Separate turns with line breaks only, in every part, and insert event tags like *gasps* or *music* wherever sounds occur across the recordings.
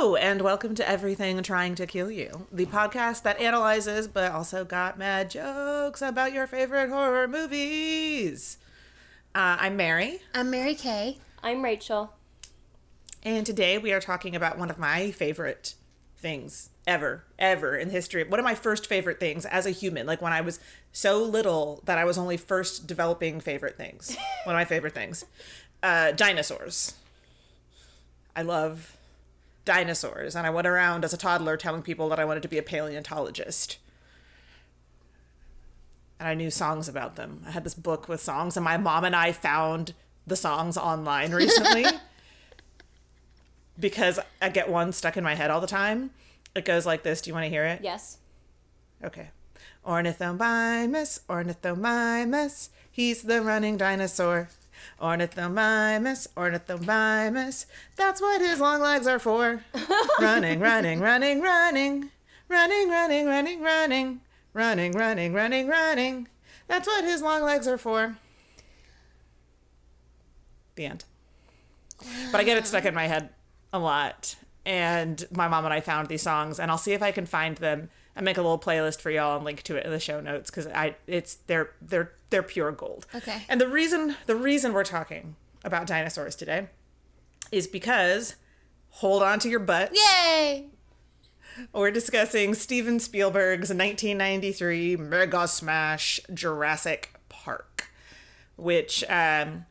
Hello, and welcome to Everything Trying to Kill You, the podcast that analyzes but also got mad jokes about your favorite horror movies. Uh, I'm Mary,
I'm Mary Kay.
I'm Rachel.
and today we are talking about one of my favorite things ever, ever in history. One of my first favorite things as a human, like when I was so little that I was only first developing favorite things. one of my favorite things uh, dinosaurs. I love dinosaurs, and I went around as a toddler telling people that I wanted to be a paleontologist. And I knew songs about them. I had this book with songs, and my mom and I found the songs online recently *laughs* because I get one stuck in my head all the time. It goes like this. Do you want to hear it?
Yes.
Okay. Ornithomimus, Ornithomimus, he's the running dinosaur. Ornithomimus, Ornithomimus, that's what his long legs are for. *laughs* running, running, running, running, running, running, running, running, running, running, running, running. That's what his long legs are for. The end. But I get it stuck in my head a lot. And my mom and I found these songs, and I'll see if I can find them and make a little playlist for y'all and link to it in the show notes because I it's they're they're they're pure gold.
Okay.
And the reason the reason we're talking about dinosaurs today is because hold on to your butt.
Yay!
We're discussing Steven Spielberg's 1993 mega smash Jurassic Park, which um,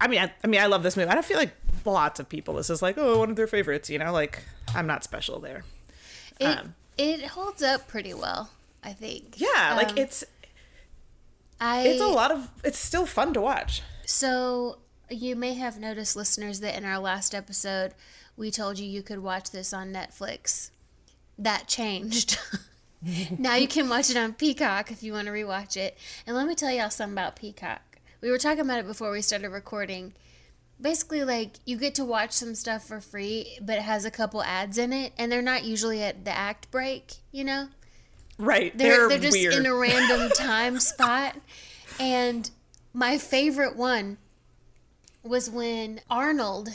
I mean, I, I mean, I love this movie. I don't feel like lots of people. This is like, oh, one of their favorites. You know, like I'm not special there.
It
Um,
it holds up pretty well, I think.
Yeah, like
Um,
it's
I
it's a lot of. It's still fun to watch.
so you may have noticed, listeners, that in our last episode we told you you could watch this on Netflix. That changed. *laughs* now you can watch it on Peacock if you want to rewatch it. And let me tell y'all something about Peacock. We were talking about it before we started recording. Basically, like you get to watch some stuff for free, but it has a couple ads in it, and they're not usually at the act break. You know,
Right?
they're
They're,
they're just
weird.
in a random *laughs* time spot. And my favorite one was when Arnold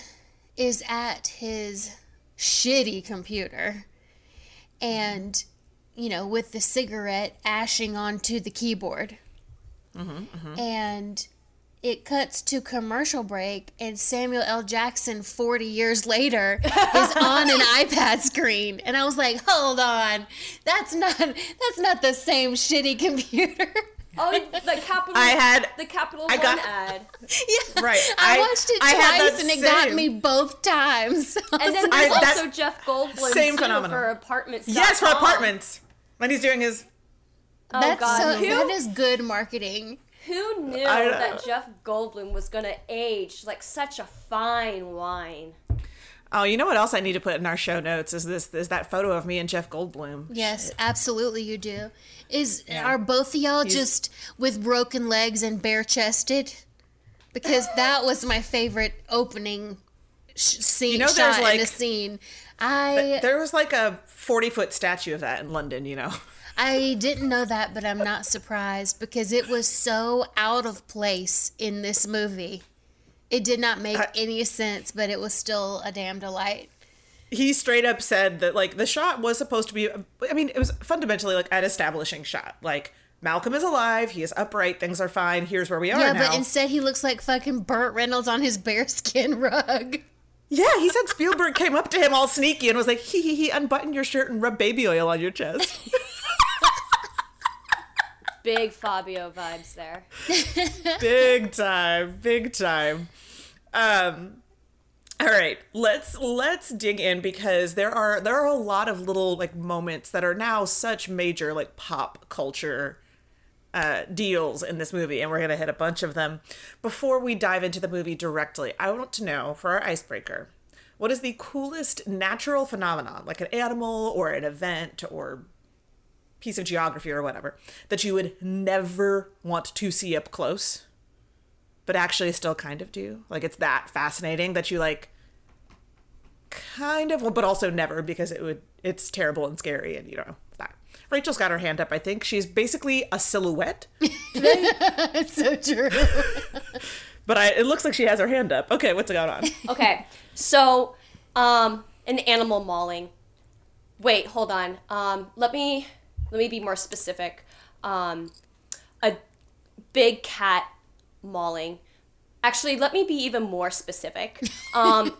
is at his shitty computer and you know with the cigarette ashing onto the keyboard. Mm-hmm, mm-hmm. And it cuts to commercial break and Samuel L. Jackson 40 years later *laughs* is on an iPad screen and I was like, "Hold on. That's not that's not the same shitty computer." *laughs*
Oh, the capital.
I had-
the capital
I
one
got-
ad, *laughs*
yeah.
Right.
I,
I-
watched it
I
twice
that
and it got me both times.
and then there's
that's-
also Jeff Goldblum
Same
too,
phenomenon.
for apartments.
yes, for apartments. When he's doing his
Oh
That's
God,
so that is good marketing.
Who knew
I
that Jeff Goldblum was gonna age like such a fine wine?
Oh, you know what else I need to put in our show notes is this is that photo of me and Jeff Goldblum.
Yes, absolutely you do. Is
Yeah.
are both of y'all
He's-
just with broken legs and bare chested? Because that was my favorite opening sh- scene
You know,
shot
like-
in a scene. I
There was like a 40 foot statue of that in London, you know. *laughs*
I didn't know that, but I'm not surprised because it was so out of place in this movie. It did not make
I-
any sense, but it was still a damn delight.
He straight up said that like the shot was supposed to be I mean, it was fundamentally like an establishing shot. Like Malcolm is alive, he is upright, things are fine, here's where we are
Yeah,
now.
but instead he looks like fucking Burt Reynolds on his bearskin *laughs* rug.
yeah, he said Spielberg came up to him all sneaky and was like, "He hee hee, unbutton your shirt and rub baby oil on your chest. *laughs*
Big Fabio vibes there. *laughs*
big time big time um all right let's let's dig in because there are there are a lot of little like moments that are now such major like pop culture uh, deals in this movie, and we're gonna hit a bunch of them. Before we dive into the movie directly, I want to know for our icebreaker, what is the coolest natural phenomenon, like an animal or an event or piece of geography or whatever, that you would never want to see up close, but actually still kind of do? Like it's that fascinating that you like kind of, but also never because it would it's terrible and scary and you know that. Rachel's got her hand up. I think she's basically a silhouette,
It's *laughs* so true. *laughs*
but I, it looks like she has her hand up. Okay, what's going on? *laughs*
Okay, so um, an animal mauling. Wait, hold on. Um, let me let me be more specific. Um, a big cat mauling. Actually, let me be even more specific. *laughs* Um,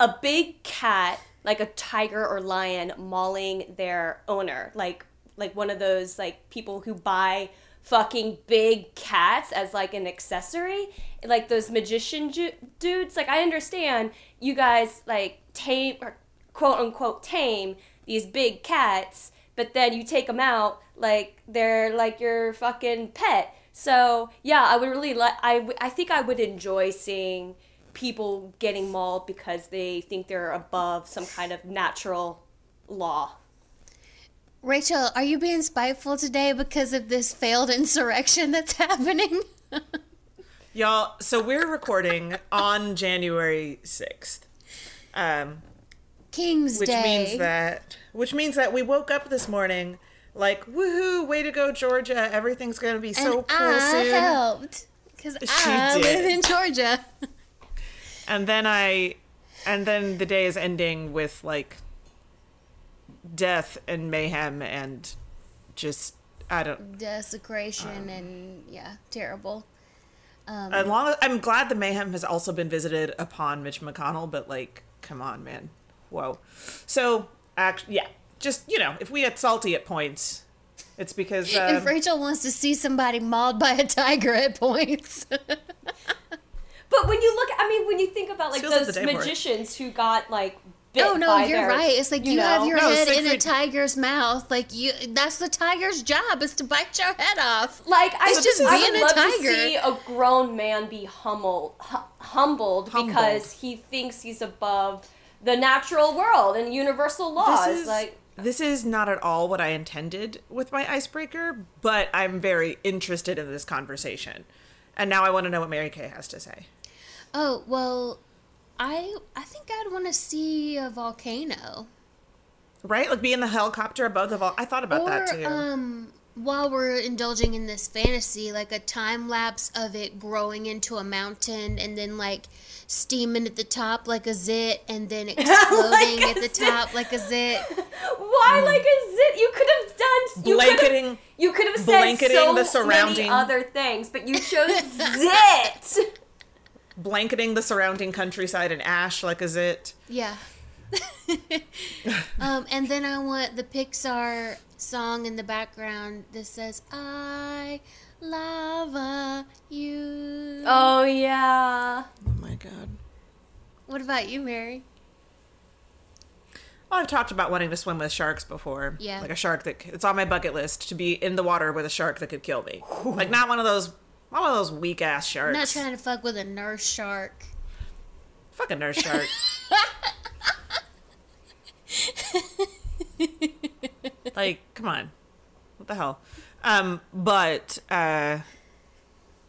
a big cat, like a tiger or lion, mauling their owner, like like one of those like people who buy fucking big cats as like an accessory like those magician ju- dudes like i understand you guys like tame or quote unquote tame these big cats but then you take them out like they're like your fucking pet so yeah i would really like I, w- I think i would enjoy seeing people getting mauled because they think they're above some kind of natural law
Rachel, are you being spiteful today because of this failed *laughs* insurrection that's happening?
Y'all, so we're recording on January 6th. Um,
King's
which
Day.
means that which means that we woke up this morning like woohoo, way to go Georgia. Everything's going to be so
and
cool
I
soon.
helped because I
did.
live in Georgia.
And then I and then the day is ending with like death and mayhem and just I don't
Desecration and yeah, terrible. Um,
as long as, I'm glad the mayhem has also been visited upon Mitch McConnell, but like, come on, man, whoa. So, act, yeah, just you know, if we get salty at points, it's because um,
if Rachel wants to see somebody mauled by a tiger at points, *laughs*
But when you look, I mean, when you think about like
Feels like
those
the day for it.
magicians who got like bit
oh no,
by
you're
their-
right. It's like you,
know?
have your
No,
head in a tiger's mouth. Like you—that's the tiger's job is to bite your head off.
Like I
It's just
I
being
would
a
love
tiger.
to see a grown man be humbled, hu- humbled,
Humbled.
because he thinks he's above the natural world and universal laws.
this is
like
this is not at all what I intended with my icebreaker, but I'm very interested in this conversation, and now I want to know what Mary Kay has to say.
Oh well, I I think I'd want to see a volcano.
Right, like be in the helicopter above the vault. I thought about
or
that too.
um while we're indulging in this fantasy like a time lapse of it growing into a mountain and then like steaming at the top like a zit and then *laughs* exploding
a
at the
zit.
top like a zit
why mm. like a zit? You could have done you could have-
Blanketing-
You could have said
blanketing
so
the surrounding-
many other things, but you chose *laughs* zit.
Blanketing the surrounding countryside in ash like a zit.
yeah *laughs* um and then i want the pixar song in the background that says i lava you
Oh yeah.
Oh my god.
what about you mary
Well, I've talked about wanting to swim with sharks before.
Yeah.
Like a shark that it's on my bucket list to be in the water with a shark that could kill me. like not one of those not one of those weak ass sharks.
i'm
sharks.
not trying to fuck with a nurse shark
Fuck a nurse shark. *laughs* *laughs* like, come on. What the hell? Um, but uh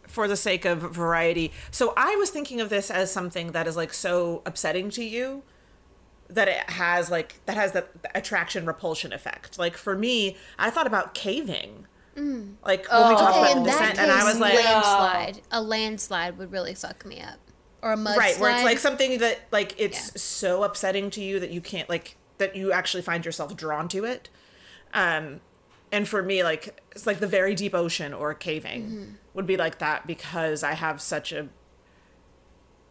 for the sake of variety. So I was thinking of this as something that is like so upsetting to you that it has like that has the attraction repulsion effect. Like for me, I thought about caving. Like when we talked
Okay,
about
in
the
that
descent,
case,
and I was like,
landslide. A landslide would really fuck me up, or a mudslide.
right where it's like something that like it's
Yeah.
so upsetting to you that you can't like that you actually find yourself drawn to it um and for me like it's like the very deep ocean or caving
Mm-hmm.
would be like that because i have such a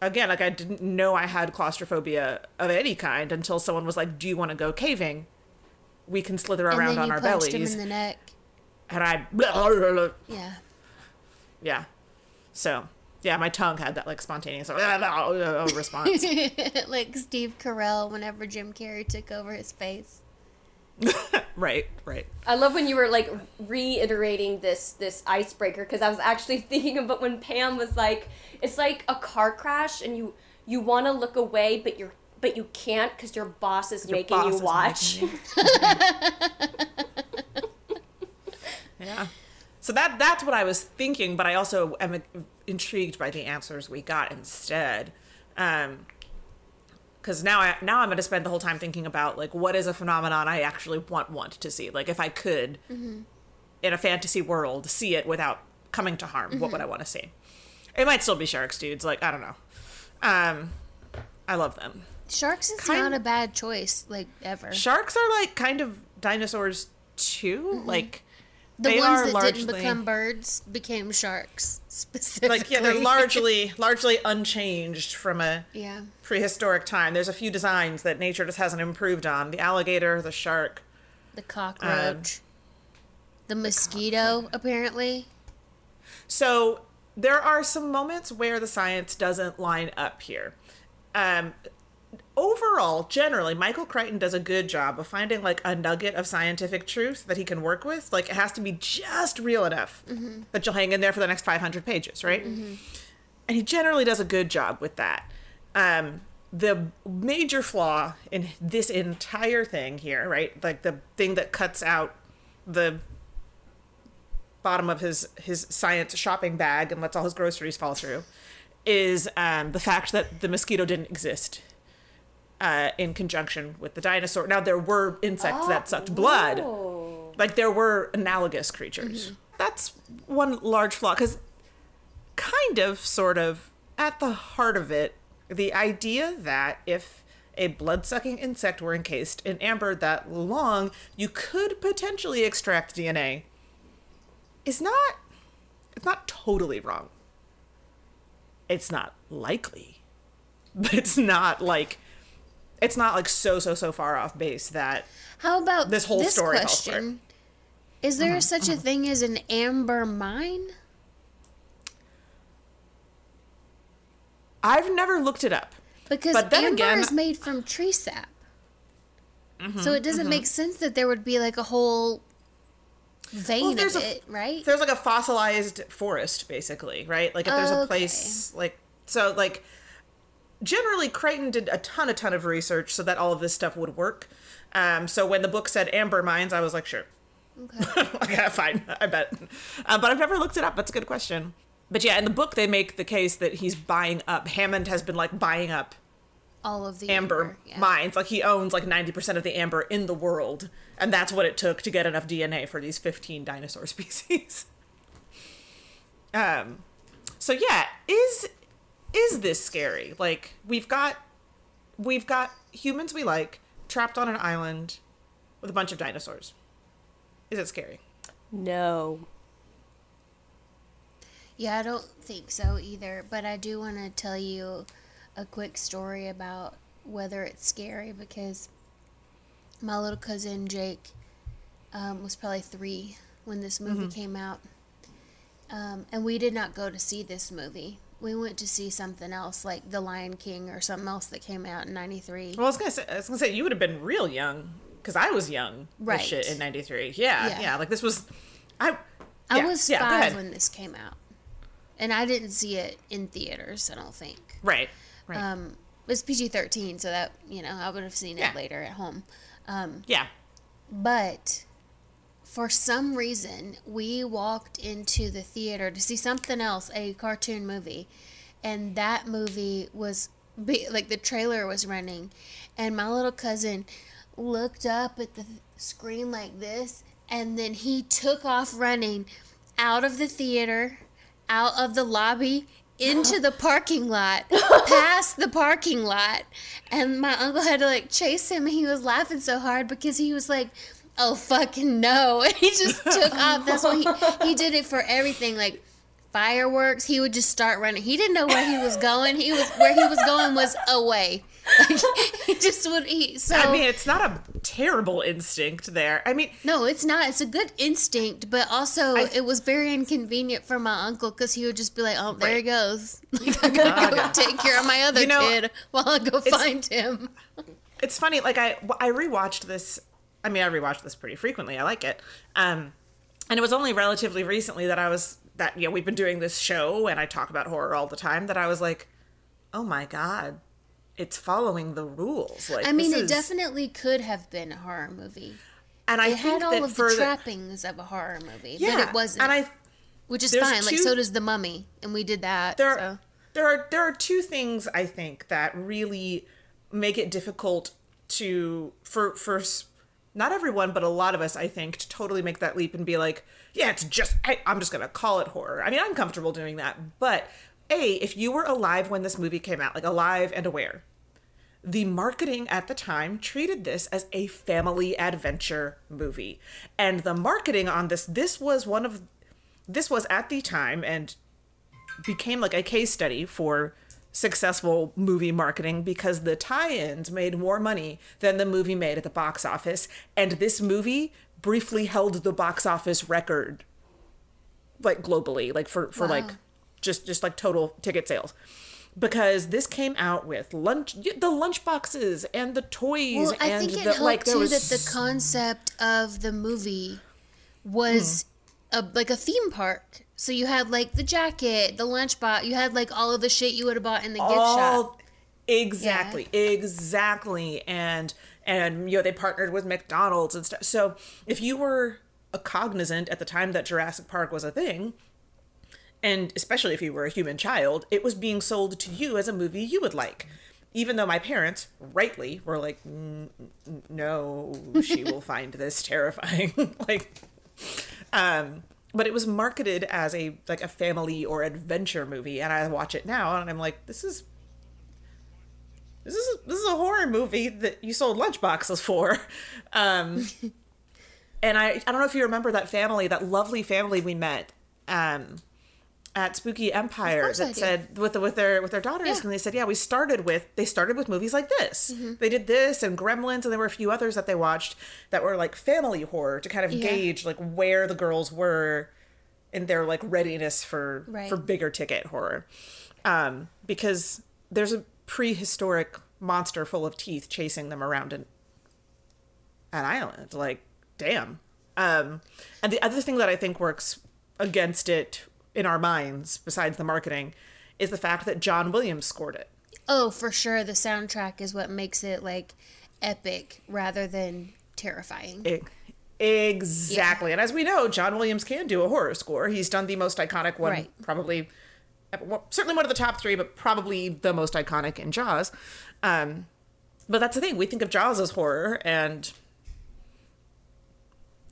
again like i didn't know i had claustrophobia of any kind until someone was like do you want to go caving we can slither
and
around on our bellies
him in the neck.
and i *laughs*
Yeah.
yeah so yeah my tongue had that like spontaneous uh, uh, uh, response *laughs*
like Steve Carell whenever Jim Carrey took over his face. *laughs*
right right
I love when you were like reiterating this this icebreaker because I was actually *laughs* thinking about when Pam was like, it's like a car crash and you you want to look away but you're but you can't because your boss is
Your
making
boss
you
is
watch.
making Yeah. So that that's what I was thinking, but I also am intrigued by the answers we got instead. Um because now I now I'm going to spend the whole time thinking about like what is a phenomenon I actually want want to see. Like if I could in a fantasy world see it without coming to harm, what would I want to see? It might still be sharks, dudes. Like I don't know. Um, I love them.
Sharks is
Kind-
not a bad choice, like ever.
Sharks are like kind of dinosaurs too. Like
The
they
ones that
largely
didn't become birds became sharks *laughs* specifically.
like yeah, they're largely *laughs* largely unchanged from a
yeah.
prehistoric time. There's a few designs that nature just hasn't improved on. The alligator, the shark.
The cockroach. the mosquito, apparently.
So there are some moments where the science doesn't line up here. Um, overall, generally, Michael Crichton does a good job of finding like a nugget of scientific truth that he can work with. Like it has to be just real enough that you'll hang in there for the next 500 pages, right? And he generally does a good job with that. Um, the major flaw in this entire thing here, right? Like the thing that cuts out the bottom of his his science shopping bag and lets all his groceries fall through is um, the fact that the mosquito didn't exist uh, in conjunction with the dinosaur. Now there were insects that sucked blood,
Oh.
like there were analogous creatures. That's one large flaw because kind of, sort of, at the heart of it, the idea that if a blood sucking insect were encased in amber that long, you could potentially extract DNA is not it's not totally wrong. It's not likely. *laughs* But it's not like it's not like so so so far off base that
How about
This whole
this
story
question? Is there uh-huh, such a uh-huh. thing as an amber mine?
I've never looked it up.
Because
But then
amber
again-
is made from tree sap. Mm-hmm, so it doesn't mm-hmm. make sense that there would be like a whole vein of
there's a-
it, right?
There's like a fossilized forest, basically, right? Like if there's a
Okay.
place like so like generally Crichton did a ton a ton of research so that all of this stuff would work. Um, so when the book said amber mines, I was like, sure.
Okay. *laughs*
okay, *laughs* fine, I bet. Uh, but I've never looked it up. That's a good question. But yeah, in the book they make the case that he's buying up. Hammond has been like buying up
All of the
amber
amber, yeah.
mines. Like he owns like 90% of the amber in the world. And that's what it took to get enough DNA for these 15 dinosaur *laughs* species. um so yeah, is is this scary? Like we've got we've got humans we like trapped on an island with a bunch of dinosaurs. Is it scary?
No.
Yeah, I don't think so either. But I do want to tell you a quick story about whether it's scary because my little cousin Jake um, was probably three when this movie came out. Um, and we did not go to see this movie. We went to see something else, like The Lion King or something else that came out in '93.
Well, I was gonna say, I was gonna say you would have been real young because I was young.
Right.
Shit in '93. Yeah,
Yeah.
yeah, Like this was, I.
I was
yeah,
five when this came out, and I didn't see it in theaters. I don't think.
Right. Right.
Um, it was PG thirteen, so that you know I would have seen it
Yeah.
later at home. Um,
yeah.
but for some reason, we walked into the theater to see something else, a cartoon movie, and that movie was *laughs* be- like the trailer was running, and my little cousin looked up at the screen like this, and then he took off running out of the theater, out of the lobby. Into the parking lot, *laughs* past the parking lot, and my uncle had to like chase him. And he was laughing so hard because he was like, "Oh fucking no!" And *laughs* he just took off. That's what he he did it for everything. Like fireworks, he would just start running. He didn't know where he was going. He was where he was going was away. *laughs* Like, he just would. He so
I mean, it's not a terrible instinct there. I mean,
no, it's not. It's a good instinct, but also
I-
it was very inconvenient for my uncle because he would just be like, "Oh, there he goes. *laughs* Like, I gotta go take care of my other
You know,
kid while I go find him."
it's funny. Like I, I rewatched this. I mean, I rewatch this pretty frequently. I like it. Um, and it was only relatively recently that I was that you know we've been doing this show and I talk about horror all the time. That I was like, oh my god, it's following the rules. Like
I mean, it
is-
definitely could have been a horror movie.
And I
It
think
had all
that
of
for
the
the-
trappings of a horror movie,
yeah,
but it wasn't.
And I
which is fine. Like so does the Mummy, and we did that.
there
so.
there are there are two things I think that really make it difficult to for for not everyone but a lot of us I think to totally make that leap and be like yeah it's just I, I'm just gonna call it horror I mean I'm comfortable doing that but a if you were alive when this movie came out like alive and aware the marketing at the time treated this as a family adventure movie. And the marketing on this, this was one of, this was at the time and became like a case study for successful movie marketing because the tie-ins made more money than the movie made at the box office and this movie briefly held the box office record like globally like for for
Wow.
like just just like total ticket sales because this came out with lunch the lunch boxes and the toys
Well, I
and
think it
the
helped
like
too
was
that the concept of the movie was hmm. a, like a theme park. So you had like the jacket, the lunchbox, you had like all of the shit you would have bought in the gift shop.
exactly exactly and and you know they partnered with mcdonald's and stuff so if you were a cognizant at the time that jurassic park was a thing and especially if you were a human child it was being sold to you as a movie you would like even though my parents rightly were like "Mm, mm, no she will *laughs* find this terrifying *laughs* like um but it was marketed as a like a family or adventure movie and i watch it now and i'm like this is this is this is a horror movie that you sold lunchboxes for. *laughs* Um *laughs* and i i don't know if you remember that family that lovely family we met um at Spooky Empire that said with the, with their with their daughters
Yeah.
and they said yeah we started with they started with movies like this
Mm-hmm.
they did this and Gremlins and there were a few others that they watched that were like family horror to kind of
Yeah.
gauge like where the girls were in their like readiness for
Right.
for bigger ticket horror um because there's a prehistoric monster full of teeth chasing them around an an island like damn um and the other thing that i think works against it in our minds besides the marketing is the fact that john williams scored it
Oh, for sure. The soundtrack is what makes it like epic rather than terrifying.
Exactly and as we know john williams can do a horror score he's done the most iconic one
Right.
probably well, certainly one of the top three but probably the most iconic in jaws um but that's the thing we think of jaws as horror and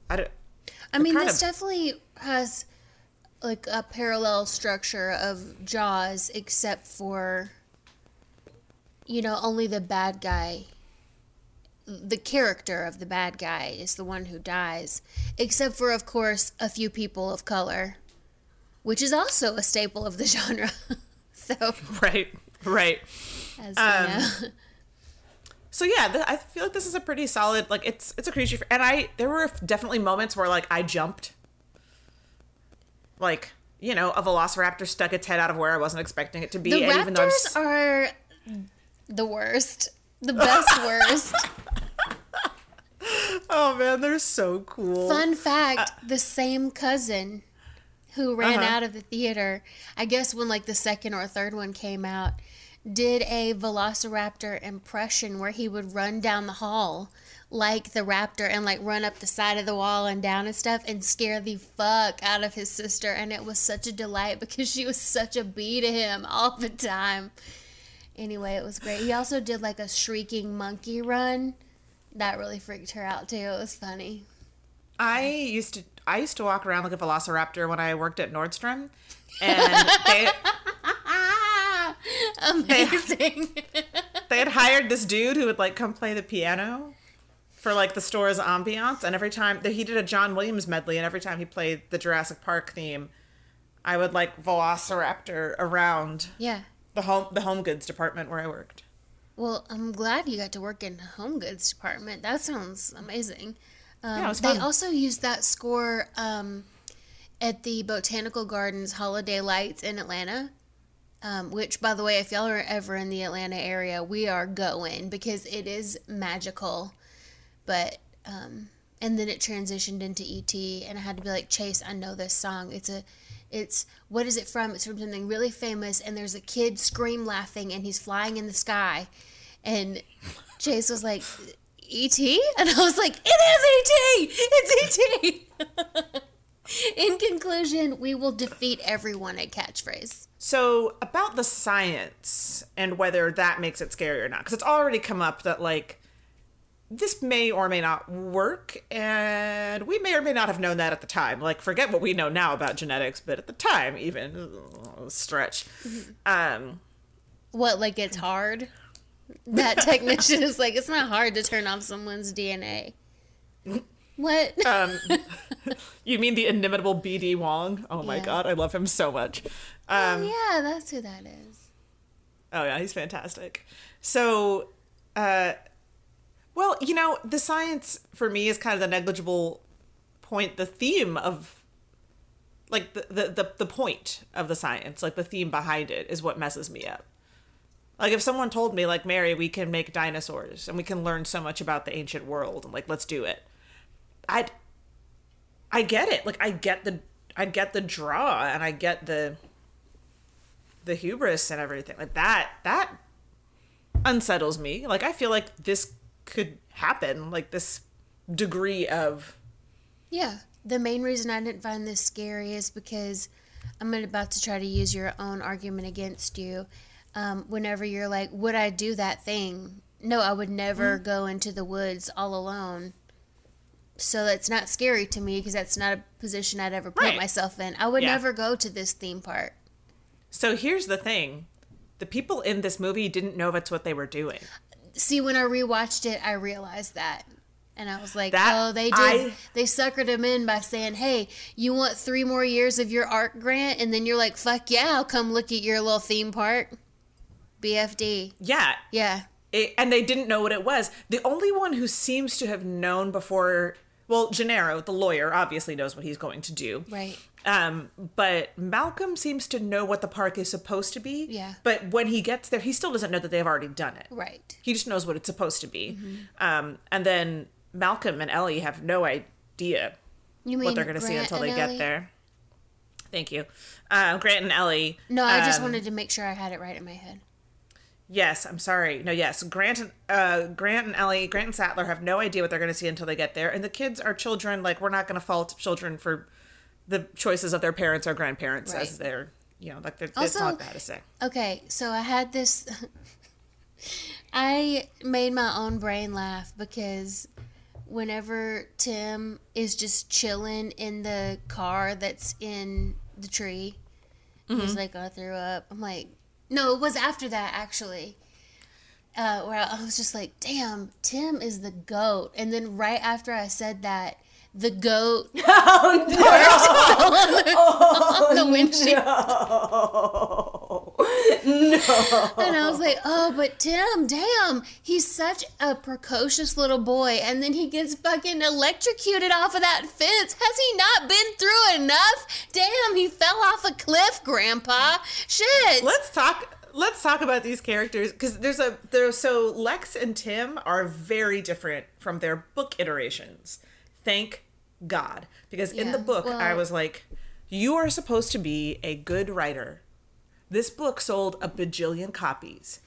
i don't
I mean, this
of-
definitely has like a parallel structure of Jaws, except for you know only the bad guy, the character of the bad guy is the one who dies, except for of course a few people of color, which is also a staple of the *laughs* genre. so
right right
as
Um,
we know,
so yeah th- i feel like this is a pretty solid like it's it's a creature and i there were definitely moments where like i jumped like you know a velociraptor stuck its head out of where i wasn't expecting it to be
the
and even though s-
are the worst, the best *laughs* worst.
oh man they're so cool
Fun fact: the same cousin who ran
Uh-huh.
out of the theater, I guess when like the second or third one came out, did a Velociraptor impression where he would run down the hall like the raptor and like run up the side of the wall and down and stuff and scare the fuck out of his sister and it was such a delight because she was such a bee to him all the time. Anyway, it was great. He also did like a shrieking monkey run. That really freaked her out too. It was funny.
i used to i used to walk around like a velociraptor when i worked at nordstrom and they *laughs*
amazing. *laughs*
they had hired this dude who would like come play the piano for like the store's ambiance and every time he did a john williams medley and every time he played the jurassic park theme i would like velociraptor around
yeah.
the home the home goods department where i worked
Well, I'm glad you got to work in the home goods department. That sounds amazing. Um,
Yeah, it was
they
fun.
also used that score um, at the Botanical Gardens Holiday Lights in Atlanta. Um, which, by the way, if y'all are ever in the Atlanta area, we are going because it is magical. But um, and then it transitioned into ET, and I had to be like, Chase, I know this song. It's a, it's what is it from? It's from something really famous, and there's a kid scream laughing, and he's flying in the sky, and Chase was like, ET, and I was like, it is ET, it's ET. *laughs* in conclusion, we will defeat everyone at catchphrase.
so about the science and whether that makes it scary or not because it's already come up that like this may or may not work and we may or may not have known that at the time like forget what we know now about genetics but at the time even stretch um
What, like it's hard? that *laughs* technician is like, it's not hard to turn off someone's DNA. What?
Um, *laughs* you mean the inimitable BD Wong? Oh my
Yeah.
god, I love him so much.
oh,
Um,
yeah, that's who that is.
Oh yeah, he's fantastic. So, uh, well, you know, the science for me is kind of the negligible point, the theme of, like the the the, the point of the science, like the theme behind it, is what messes me up. Like if someone told me, like Mary, we can make dinosaurs and we can learn so much about the ancient world, and like let's do it, I'd, I get it. Like I get the I get the draw and I get the the hubris and everything like that that unsettles me like i feel like this could happen like this degree of
Yeah. The main reason I didn't find this scary is because I'm about to try to use your own argument against you. Um, whenever you're like, would I do that thing? No, I would never go into the woods all alone. So that's not scary to me because that's not a position I'd ever put
Right.
myself in. I would
Yeah.
never go to this theme park.
so here's the thing the people in this movie didn't know that's what they were doing
See, when I rewatched it, I realized that. And I was like,
That-
oh, they did.
I-
they suckered him in by saying, hey, you want three more years of your art grant? And then you're like, fuck yeah, I'll come look at your little theme park. BFD.
yeah
Yeah.
it, and they didn't know what it was the only one who seems to have known before well gennaro the lawyer obviously knows what he's going to do
Right.
Um, but Malcolm seems to know what the park is supposed to be.
Yeah.
But when he gets there, he still doesn't know that they've already done it.
Right.
He just knows what it's supposed to be.
Mm-hmm.
Um, and then Malcolm and Ellie have no idea what they're going to see until they get
Ellie?
there. Thank you. Uh, Grant and Ellie.
No, I just
um,
wanted to make sure I had it right in my head.
Yes, I'm sorry. No, yes. Grant and uh, Grant and Ellie, Grant and Sattler have no idea what they're going to see until they get there, and the kids are children. Like we're not going to fault children for the choices of their parents or grandparents
Right.
as their, you know, like they're, it's
Also-
not bad to say.
Okay, so I had this. *laughs* I made my own brain laugh because whenever Tim is just chilling in the car that's in the tree, he's like, I threw up. I'm like, no, it was after that actually. Uh, where I was just like, damn, Tim is the goat. And then right after I said that, the goat *laughs*
Oh, *laughs*
on the oh, windshield. No. And I was like, oh, but Tim, damn, he's such a precocious little boy. And then he gets fucking electrocuted off of that fence. Has he not been through enough? Damn, he fell off a cliff, Grandpa. Shit.
let's talk let's talk about these characters because there's a there's so lex and tim are very different from their book iterations thank god because in the
Yeah,
book i was like you are supposed to be a good writer this book sold a bajillion copies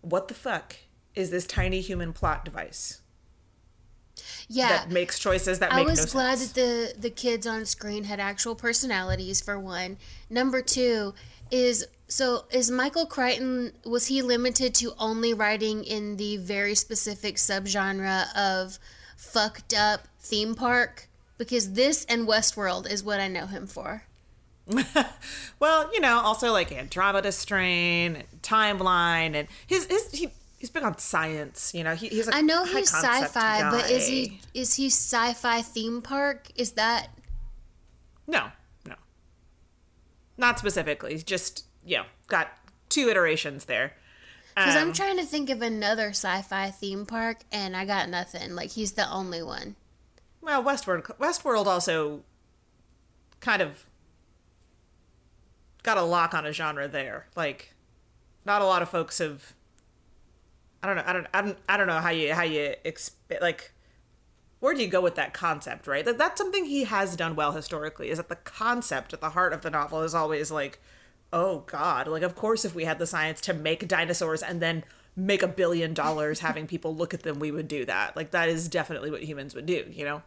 what the fuck is this tiny human plot device
yeah.
that makes choices that make I
was
no
glad
sense
that the the kids on screen had actual personalities for one. Number two is so is Michael Crichton was he limited to only writing in the very specific subgenre of fucked up theme park? Because this and Westworld is what I know him for. *laughs*
well, you know, also like Andromeda Strain, and Timeline, and his his he he's big on science. You know, he, he's a
I know he's sci-fi, but is he is he sci-fi theme park? Is that
No, no, not specifically. He's just you know got two iterations there.
Because I'm
Um,
trying to think of another sci-fi theme park, and I got nothing. Like he's the only one.
Well, Westworld Westworld also kind of got a lock on a genre there. Like, not a lot of folks have. I don't know. I don't. I don't. I don't know how you how you exp- like. Where do you go with that concept, right? That that's something he has done well historically. Is that the concept at the heart of the novel is always like, oh God, like of course if we had the science to make dinosaurs and then make a billion dollars having *laughs* people look at them, we would do that. Like that is definitely what humans would do, you know.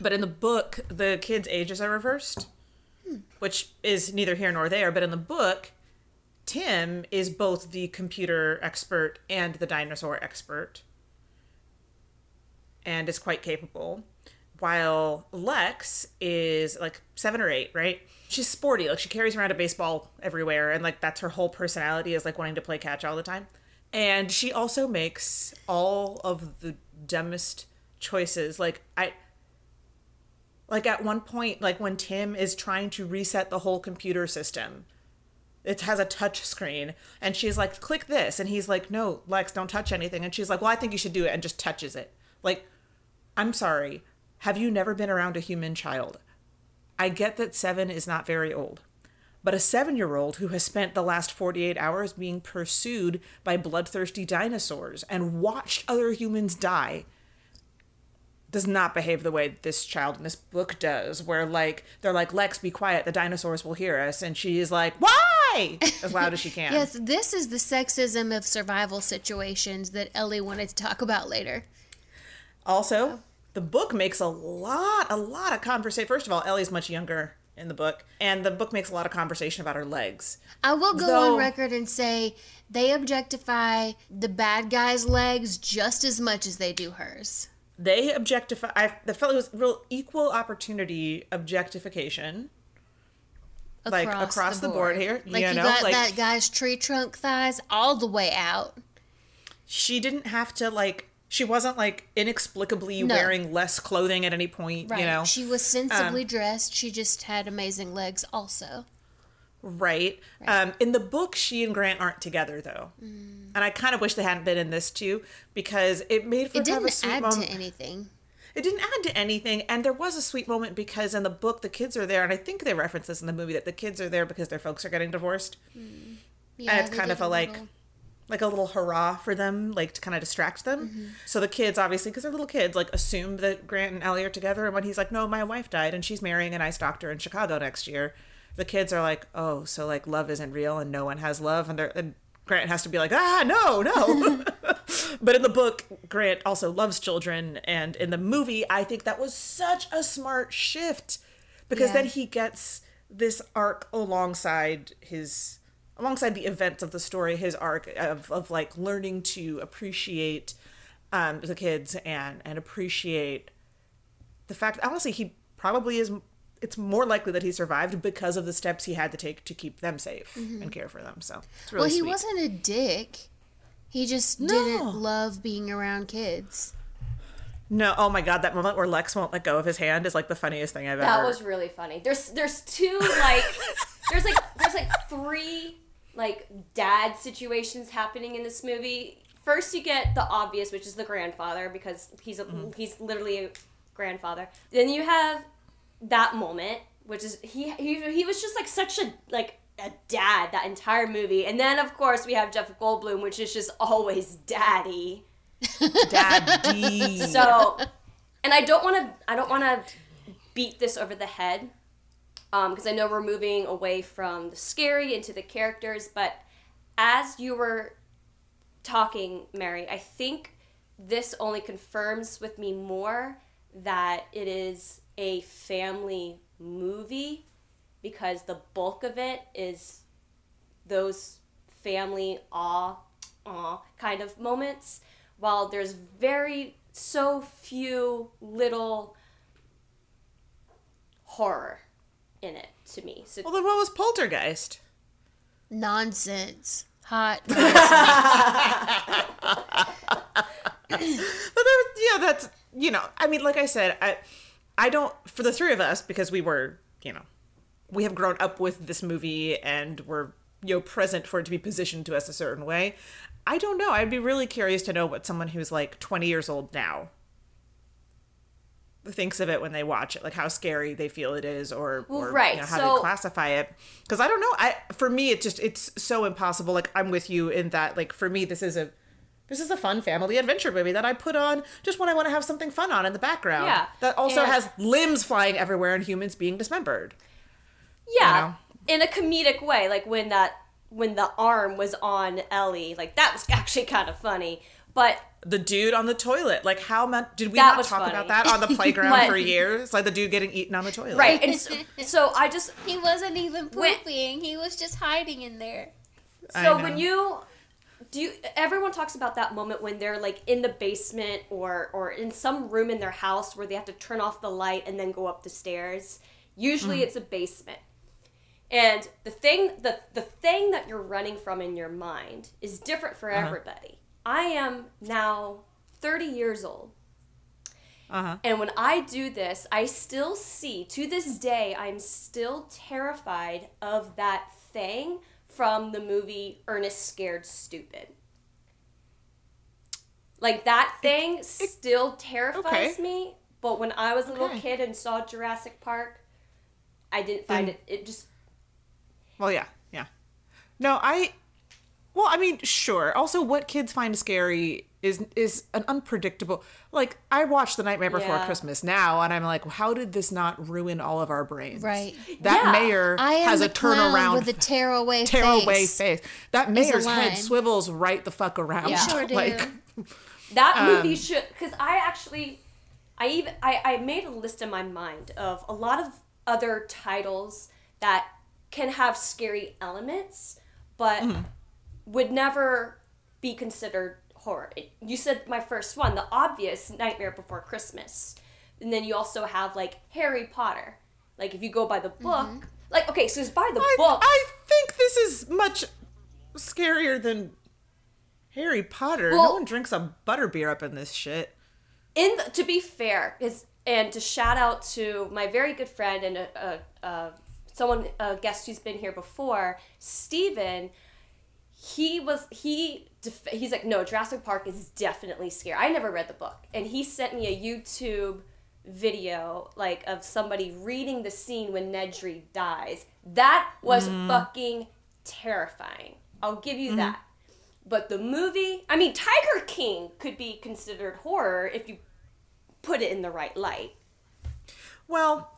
But in the book, the kids' ages are reversed, hmm. which is neither here nor there. But in the book, Tim is both the computer expert and the dinosaur expert, and is quite capable. While Lex is like seven or eight, right? She's sporty, like she carries around a baseball everywhere, and like that's her whole personality is like wanting to play catch all the time. And she also makes all of the dumbest choices. Like I like at one point, like when Tim is trying to reset the whole computer system, it has a touch screen and she's like, click this. And he's like, no, Lex, don't touch anything. And she's like, well, I think you should do it and just touches it. Like, I'm sorry. Have you never been around a human child? I get that seven is not very old, but a seven year old who has spent the last 48 hours being pursued by bloodthirsty dinosaurs and watched other humans die does not behave the way this child in this book does, where like they're like, Lex, be quiet, the dinosaurs will hear us, and she is like, Why? as loud as she can. *laughs*
Yes, this is the sexism of survival situations that Ellie wanted to talk about later.
Also, the book makes a lot, a lot of conversation. First of all, Ellie's much younger in the book, and the book makes a lot of conversation about her legs.
I will go
Though-
on record and say they objectify the bad guy's legs just as much as they do hers.
They objectify. I the felt it was real equal opportunity objectification. Like, across the board here,
Like
you
you,
know,
got
like-
that guy's tree trunk thighs all the way out.
She didn't have to like. She wasn't like inexplicably
No.
wearing less clothing at any point.
Right.
You know,
she was sensibly um, dressed. She just had amazing legs also.
Right. Um, in the book, she and Grant aren't together though, mm. and I kind of wish they hadn't been in this too because it made for
It
to have a
didn't
sweet
add
moment.
to anything.
It didn't add to anything, and there was a sweet moment because in the book the kids are there, and I think they reference this in the movie that the kids are there because their folks are getting divorced, mm.
Yeah,
it's kind of a, like, like a little hurrah for them, like to kind of distract them.
Mm-hmm.
So the kids, obviously, because they're little kids, like assume that Grant and Ellie are together, and when he's like, "No, my wife died, and she's marrying a nice doctor in Chicago next year," the kids are like, "Oh, so like love isn't real, and no one has love," and they're and Grant has to be like, "Ah, no, no." *laughs* *laughs* but in the book, Grant also loves children, and in the movie, I think that was such a smart shift because
Yeah.
then he gets this arc alongside his alongside the events of the story his arc of, of like learning to appreciate um, the kids and and appreciate the fact honestly he probably is it's more likely that he survived because of the steps he had to take to keep them safe and care for them so it's really
well, he
sweet.
wasn't a dick. He just
No.
didn't love being around kids.
no oh my god that moment where lex won't let go of his hand is like the funniest thing i've
That
ever That
was really funny. There's there's two like there's like there's like three like dad situations happening in this movie. First you get the obvious, which is the grandfather because he's a, mm-hmm. he's literally a grandfather. Then you have that moment, which is he he he was just like such a like a dad that entire movie. And then of course we have Jeff Goldblum, which is just always daddy.
daddy *laughs*
So, and I don't want to. I don't want to beat this over the head, Um, because I know we're moving away from the scary into the characters. But as you were talking, Mary, I think this only confirms with me more that it is a family movie because the bulk of it is those family awe aw kind of moments while there's very so few little horror in it to me so
well then what was poltergeist
Nonsense. Hot. *laughs*
But there was, yeah, that's you know, I mean, like I said, I, I don't for the three of us because we were, you know, we have grown up with this movie and we're you know present for it to be positioned to us a certain way. I don't know. I'd be really curious to know what someone who's like 20 years old now thinks of it when they watch it, like how scary they feel it is, or,
Well,
or
right,
you know, how
so-
they classify it. Because I don't know. I for me, it's just it's so impossible. Like I'm with you in that. Like for me, this is a this is a fun family adventure movie that I put on just when I want to have something fun on in the background.
Yeah,
That also
and-
has limbs flying everywhere and humans being dismembered.
yeah
know?
in a comedic way like when that when the arm was on ellie like that was *laughs* actually kind of funny but
The dude on the toilet. Like how much did we
That
not talk
funny.
about that on the *laughs* playground
But-
for years? Like the dude getting eaten on the toilet.
right and so, *laughs* so i just
he wasn't even
When-
pooping. He was just hiding in there.
I
So
know.
when you do you everyone talks about that moment when they're like in the basement or or in some room in their house where they have to turn off the light and then go up the stairs. Usually it's a basement. And the thing the the thing that you're running from in your mind is different for
Uh-huh.
everybody. I am now 30 years old.
Uh-huh.
And when I do this, I still see, to this day, I'm still terrified of that thing from the movie Ernest Scared Stupid. Like that thing still terrifies
okay.
me, but when I was a little kid and saw Jurassic Park, I didn't find
Then-
it, it just,
Well, yeah, yeah. No, I. Well, I mean, sure. Also, what kids find scary is is an unpredictable. Like, I watched The Nightmare Before
Yeah.
Christmas now, and I'm like, how did this not ruin all of our brains?
Right.
That
Yeah.
mayor
I
has a
clown
turnaround,
with a tear away
tear
face.
away face. That mayor's head swivels right the fuck around.
You sure *laughs* do.
Like,
That movie
Um,
should because I actually I even I, I made a list in my mind of a lot of other titles that can have scary elements but
Mm-hmm.
Would never be considered horror. It- you said my first one, the obvious Nightmare Before Christmas. And then you also have like Harry Potter. Like if you go by the book,
Mm-hmm.
like okay, so it's by the
I,
book.
I think this is much scarier than Harry Potter. no one drinks a butterbeer up in this shit.
in the, to be fair is and to shout out to my very good friend and a, a, a someone a guest who's been here before Steven he was he def- he's like no Jurassic Park is definitely scary. I never read the book. And he sent me a YouTube video like of somebody reading the scene when Nedry dies. That was mm-hmm. fucking terrifying. I'll give you mm-hmm. that. But the movie, I mean, Tiger King could be considered horror if you put it in the right light.
Well,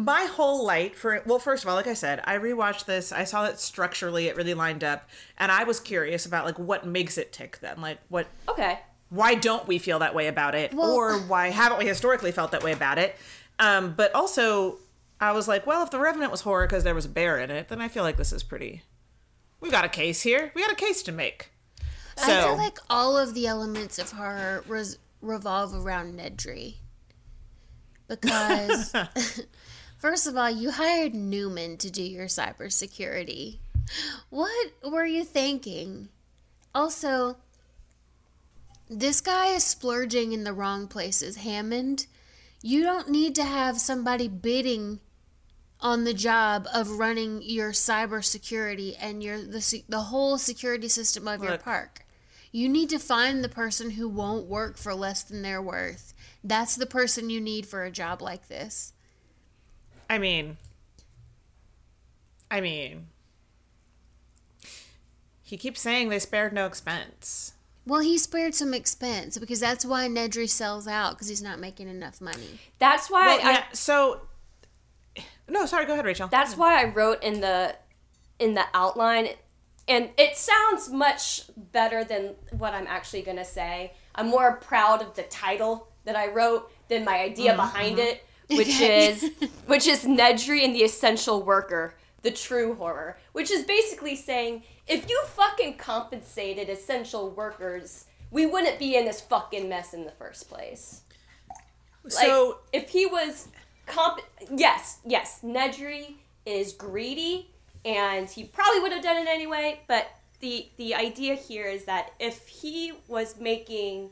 my whole light for well, first of all, like I said, I rewatched this. I saw that structurally it really lined up, and I was curious about like what makes it tick. Then, like what,
Okay.
why don't we feel that way about it,
Well-
or *laughs* why haven't we historically felt that way about it? Um, but also, I was like, well, if the Revenant was horror because there was a bear in it, then I feel like this is pretty. We got a case here. We got a case to make. So
I feel like all of the elements of horror res- revolve around Nedry. Because, *laughs* *laughs* first of all, you hired Newman to do your cybersecurity. What were you thinking? Also, this guy is splurging in the wrong places. Hammond, you don't need to have somebody bidding on the job of running your cybersecurity and your the the whole security system of your park. You need to find the person who won't work for less than their worth. That's the person you need for a job like this.
I mean, I mean, he keeps saying they spared no expense.
Well, he spared some expense because that's why Nedry sells out because he's not making enough money.
That's why
Well,
I,
yeah. So, no, sorry. Go ahead, Rachel.
that's why I wrote in the in the outline and it sounds much better than what I'm actually going to say. I'm more proud of the title that I wrote than my idea mm-hmm, behind mm-hmm. it, *laughs* which is which is Nedry and the Essential Worker, the true horror, which is basically saying if you fucking compensated essential workers, we wouldn't be in this fucking mess in the first place. Like,
so
if he was comp, yes, yes, Nedry is greedy, and he probably would have done it anyway. But the the idea here is that if he was making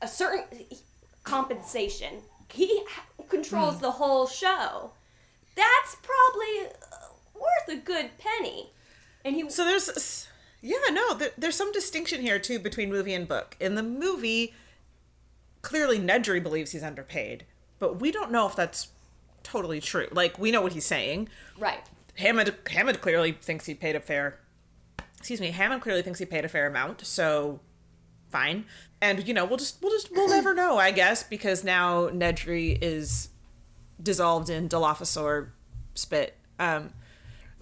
a certain compensation, he controls the whole show. That's probably uh, worth a good penny. And he
So there's, yeah, no, there, there's some distinction here too between movie and book. In the movie, clearly Nedry believes he's underpaid, but we don't know if that's totally true. Like we know what he's saying.
right.
Hammond Hammond clearly thinks he paid a fair. Excuse me. Hammond clearly thinks he paid a fair amount. So, fine. And you know we'll just we'll just we'll never know I guess because now Nedry is dissolved in Dilophosaur spit. Um,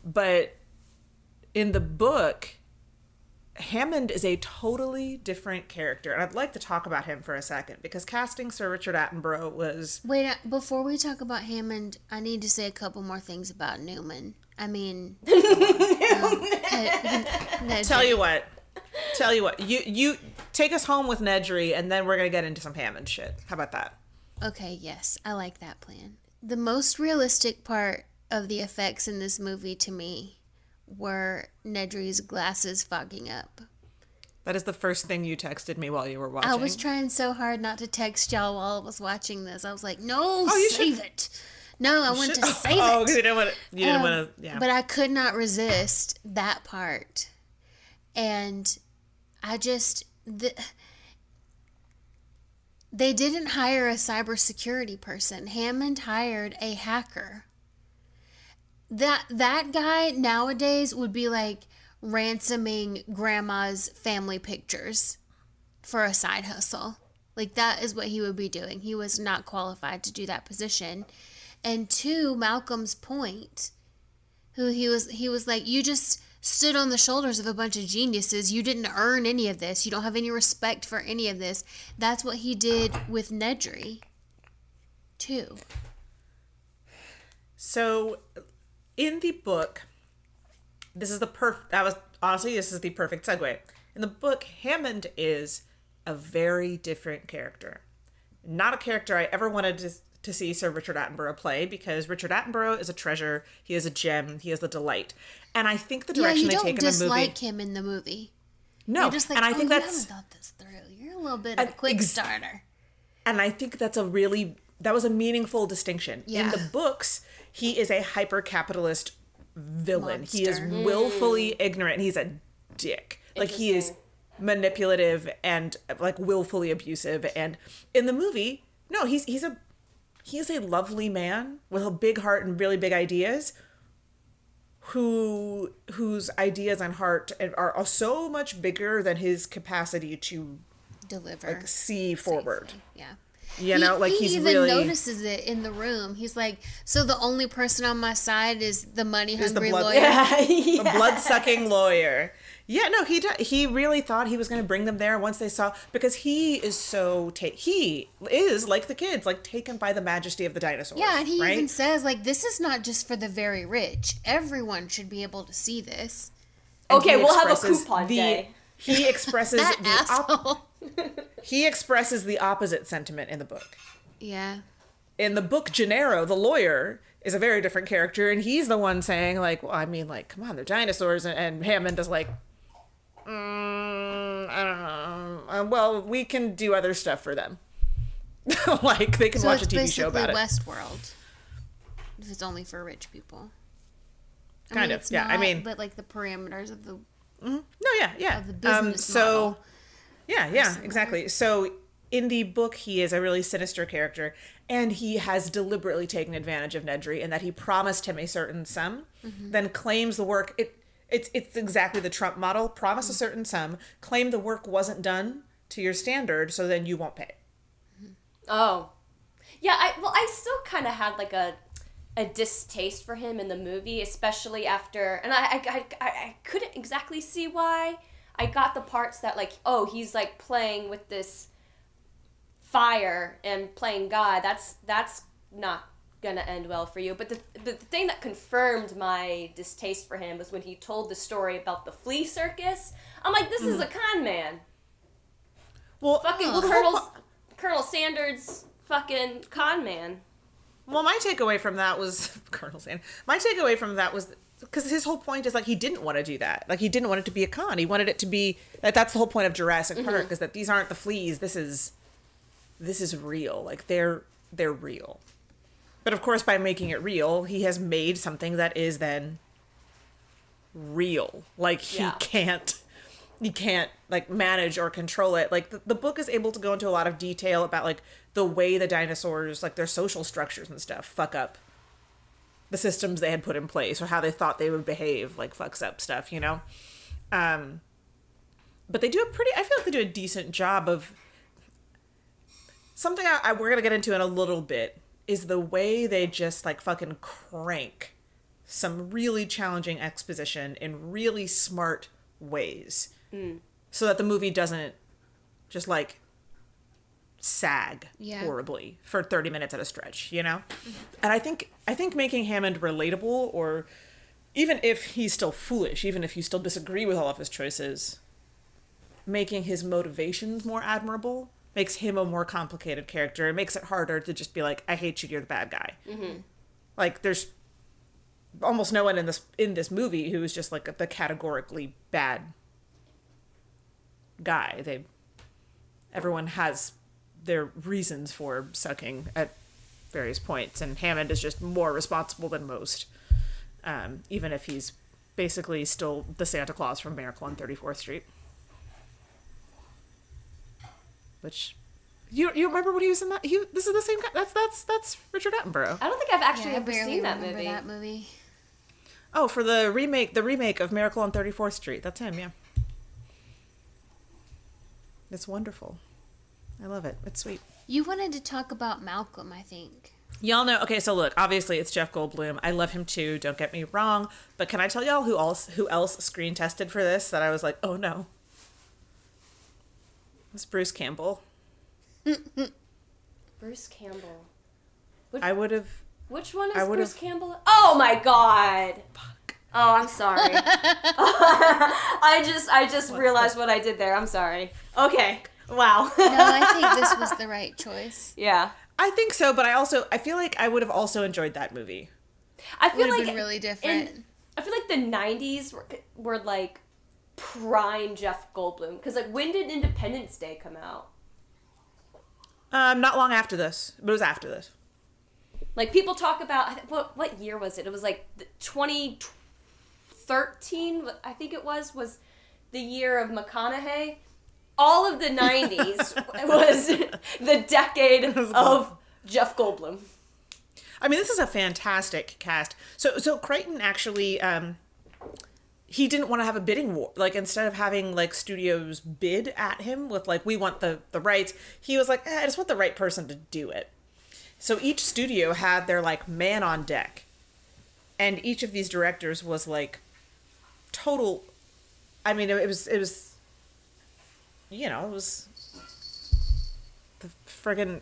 but in the book, Hammond is a totally different character, and I'd like to talk about him for a second because casting Sir Richard Attenborough was
Wait, uh, before we talk about Hammond, I need to say a couple more things about Newman. I mean, *laughs* um, *laughs* Nedry.
Tell you what. Tell you what. You you take us home with Nedry, and then we're gonna get into some Hammond shit. How about that?
Okay, yes, I like that plan. The most realistic part of the effects in this movie to me were Nedry's glasses fogging up.
That is the first thing you texted me while you were watching.
I was trying so hard not to text y'all while I was watching this. I was like, no,
you
save it. No, I want
Should-
to *laughs* save
oh,
it.
Oh, because you didn't want to. You didn't
Um,
want to. Yeah.
But I could not resist that part. And I just the, they didn't hire a cybersecurity person. Hammond hired a hacker. That that guy nowadays would be like ransoming grandma's family pictures for a side hustle. Like that is what he would be doing. He was not qualified to do that position. And to Malcolm's point, who he was he was like you just stood on the shoulders of a bunch of geniuses you didn't earn any of this you don't have any respect for any of this that's what he did with nedry too
So, in the book, this is the perf. That was honestly, this is the perfect segue. In the book, Hammond is a very different character. Not a character I ever wanted to, to see Sir Richard Attenborough play because Richard Attenborough is a treasure. He is a gem. He is a delight. And I think the direction
you
they take in the movie.
You don't dislike him in the movie
No,
you're just like
and I
oh,
think that's
haven't thought this through you're a little bit of a quick
ex-
starter
and I think that's a really that was a meaningful distinction. In the books, he is a hyper capitalist villain. He is
Monster.
willfully mm. ignorant. He's a dick. Like he is manipulative and like willfully abusive. And in the movie, no, he's he's a he's a lovely man with a big heart and really big ideas who whose ideas and heart are, so much bigger than his capacity to
deliver
like see forward
safely. yeah
you know like
he even
really
notices it in the room. He's like, "So the only person on my side is the money hungry lawyer." *laughs*
yeah. *laughs*
a blood sucking lawyer. Yeah, no, he do- he really thought he was going to bring them there once they saw because he is so ta- he is like the kids, like taken by the majesty of the dinosaurs.
Yeah, and he
right?
even says like, "This is not just for the very rich. Everyone should be able to see this."
And
Okay, we'll have a coupon
the-
day.
He *laughs* expresses
That
the op- *laughs* he expresses the opposite sentiment in the book.
yeah.
In the book, Gennaro, the lawyer, is a very different character, and he's the one saying like, "Well, I mean, like, come on, they're dinosaurs," and, and Hammond is like, mm, "I don't know. Uh, well, we can do other stuff for them." *laughs* like they can
So
watch a TV show about it.
Westworld. If it's only for rich people. I
Kind
mean,
of, yeah, I mean-
but like the parameters of the
No, yeah, yeah.
of the
Um,
business
so,
model.
yeah, yeah, exactly. So in the book, he is a really sinister character, and he has deliberately taken advantage of Nedry in that he promised him a certain sum,
Mm-hmm.
then claims the work. It it's it's exactly the Trump model: promise a mm-hmm. certain sum, claim the work wasn't done to your standard, so then you won't pay. Mm-hmm.
Oh, yeah. I well, I still kind of had like a a distaste for him in the movie, especially after, and I I, I I I couldn't exactly see why. I got the parts that like, oh, he's like playing with this fire and playing God. That's that's not gonna end well for you. But the the, the thing that confirmed my distaste for him was when he told the story about the flea circus. I'm like, this is mm. a con man.
Well,
Fucking
whole
Colonel Colonel Sanders fucking con man.
Well, my takeaway from that was *laughs* Colonel Sand. My takeaway from that was because his whole point is like he didn't want to do that. Like he didn't want it to be a con. He wanted it to be that. That's the whole point of Jurassic Park mm-hmm. is that these aren't the fleas. This is this is real. Like they're they're real. But of course, by making it real, he has made something that is then real. Like he
Yeah.
can't he can't like manage or control it. Like the, the book is able to go into a lot of detail about like the way the dinosaurs, like their social structures and stuff, fuck up the systems they had put in place or how they thought they would behave, like fucks up stuff, you know. Um, but they do a pretty. I feel like they do a decent job of something I, I we're gonna get into in a little bit is the way they just like fucking crank some really challenging exposition in really smart ways. Mm. So that the movie doesn't just like sag
Yeah.
horribly for 30 minutes at a stretch you know? Mm-hmm. And i think i think making hammond relatable or even if he's still foolish even if you still disagree with all of his choices making his motivations more admirable makes him a more complicated character It makes it harder to just be like i hate you you're the bad guy like there's almost no one in this in this movie who is just like the categorically bad guy. They everyone has their reasons for sucking at various points, and Hammond is just more responsible than most, um, even if he's basically still the Santa Claus from Miracle on 34th Street. Which you you remember when he was in that? He this is the same guy. That's that's that's Richard Attenborough.
I don't think I've actually
Yeah,
ever seen that movie.
that movie.
Oh, for the remake, the remake of Miracle on 34th Street. That's him, yeah. It's wonderful. I love it. It's sweet.
You wanted to talk about Malcolm, I think.
Y'all know. Okay, so look, obviously it's Jeff Goldblum. I love him too. Don't get me wrong. But can I tell y'all who else who else screen tested for this? That I was like, oh no. It's Bruce Campbell. *laughs*
Bruce Campbell.
I would have.
Which one is
I
Bruce Campbell? Oh my god. Oh, I'm sorry. *laughs* *laughs* I just I just realized what I did there. I'm sorry. Okay. Wow.
No, I think this was the right choice.
yeah.
I think so, but I also I feel like I would have also enjoyed that movie.
I feel
Would
like
been really different.
in- I feel like the '90s were, were like prime Jeff Goldblum because like when did Independence Day come out?
Um, not long after this, but it was after this.
Like people talk about what what year was it? It was like the 2013, I think it was, was the year of McConaughey. All of the 90s *laughs* was the decade of Jeff Goldblum.
I mean, this is a fantastic cast. So, so Crichton actually, um, he didn't want to have a bidding war. Like instead of having like studios bid at him with like we want the the rights, he was like, eh, I just want the right person to do it. So each studio had their like man on deck, and each of these directors was like total. I mean, it was it was. You know, it was the friggin'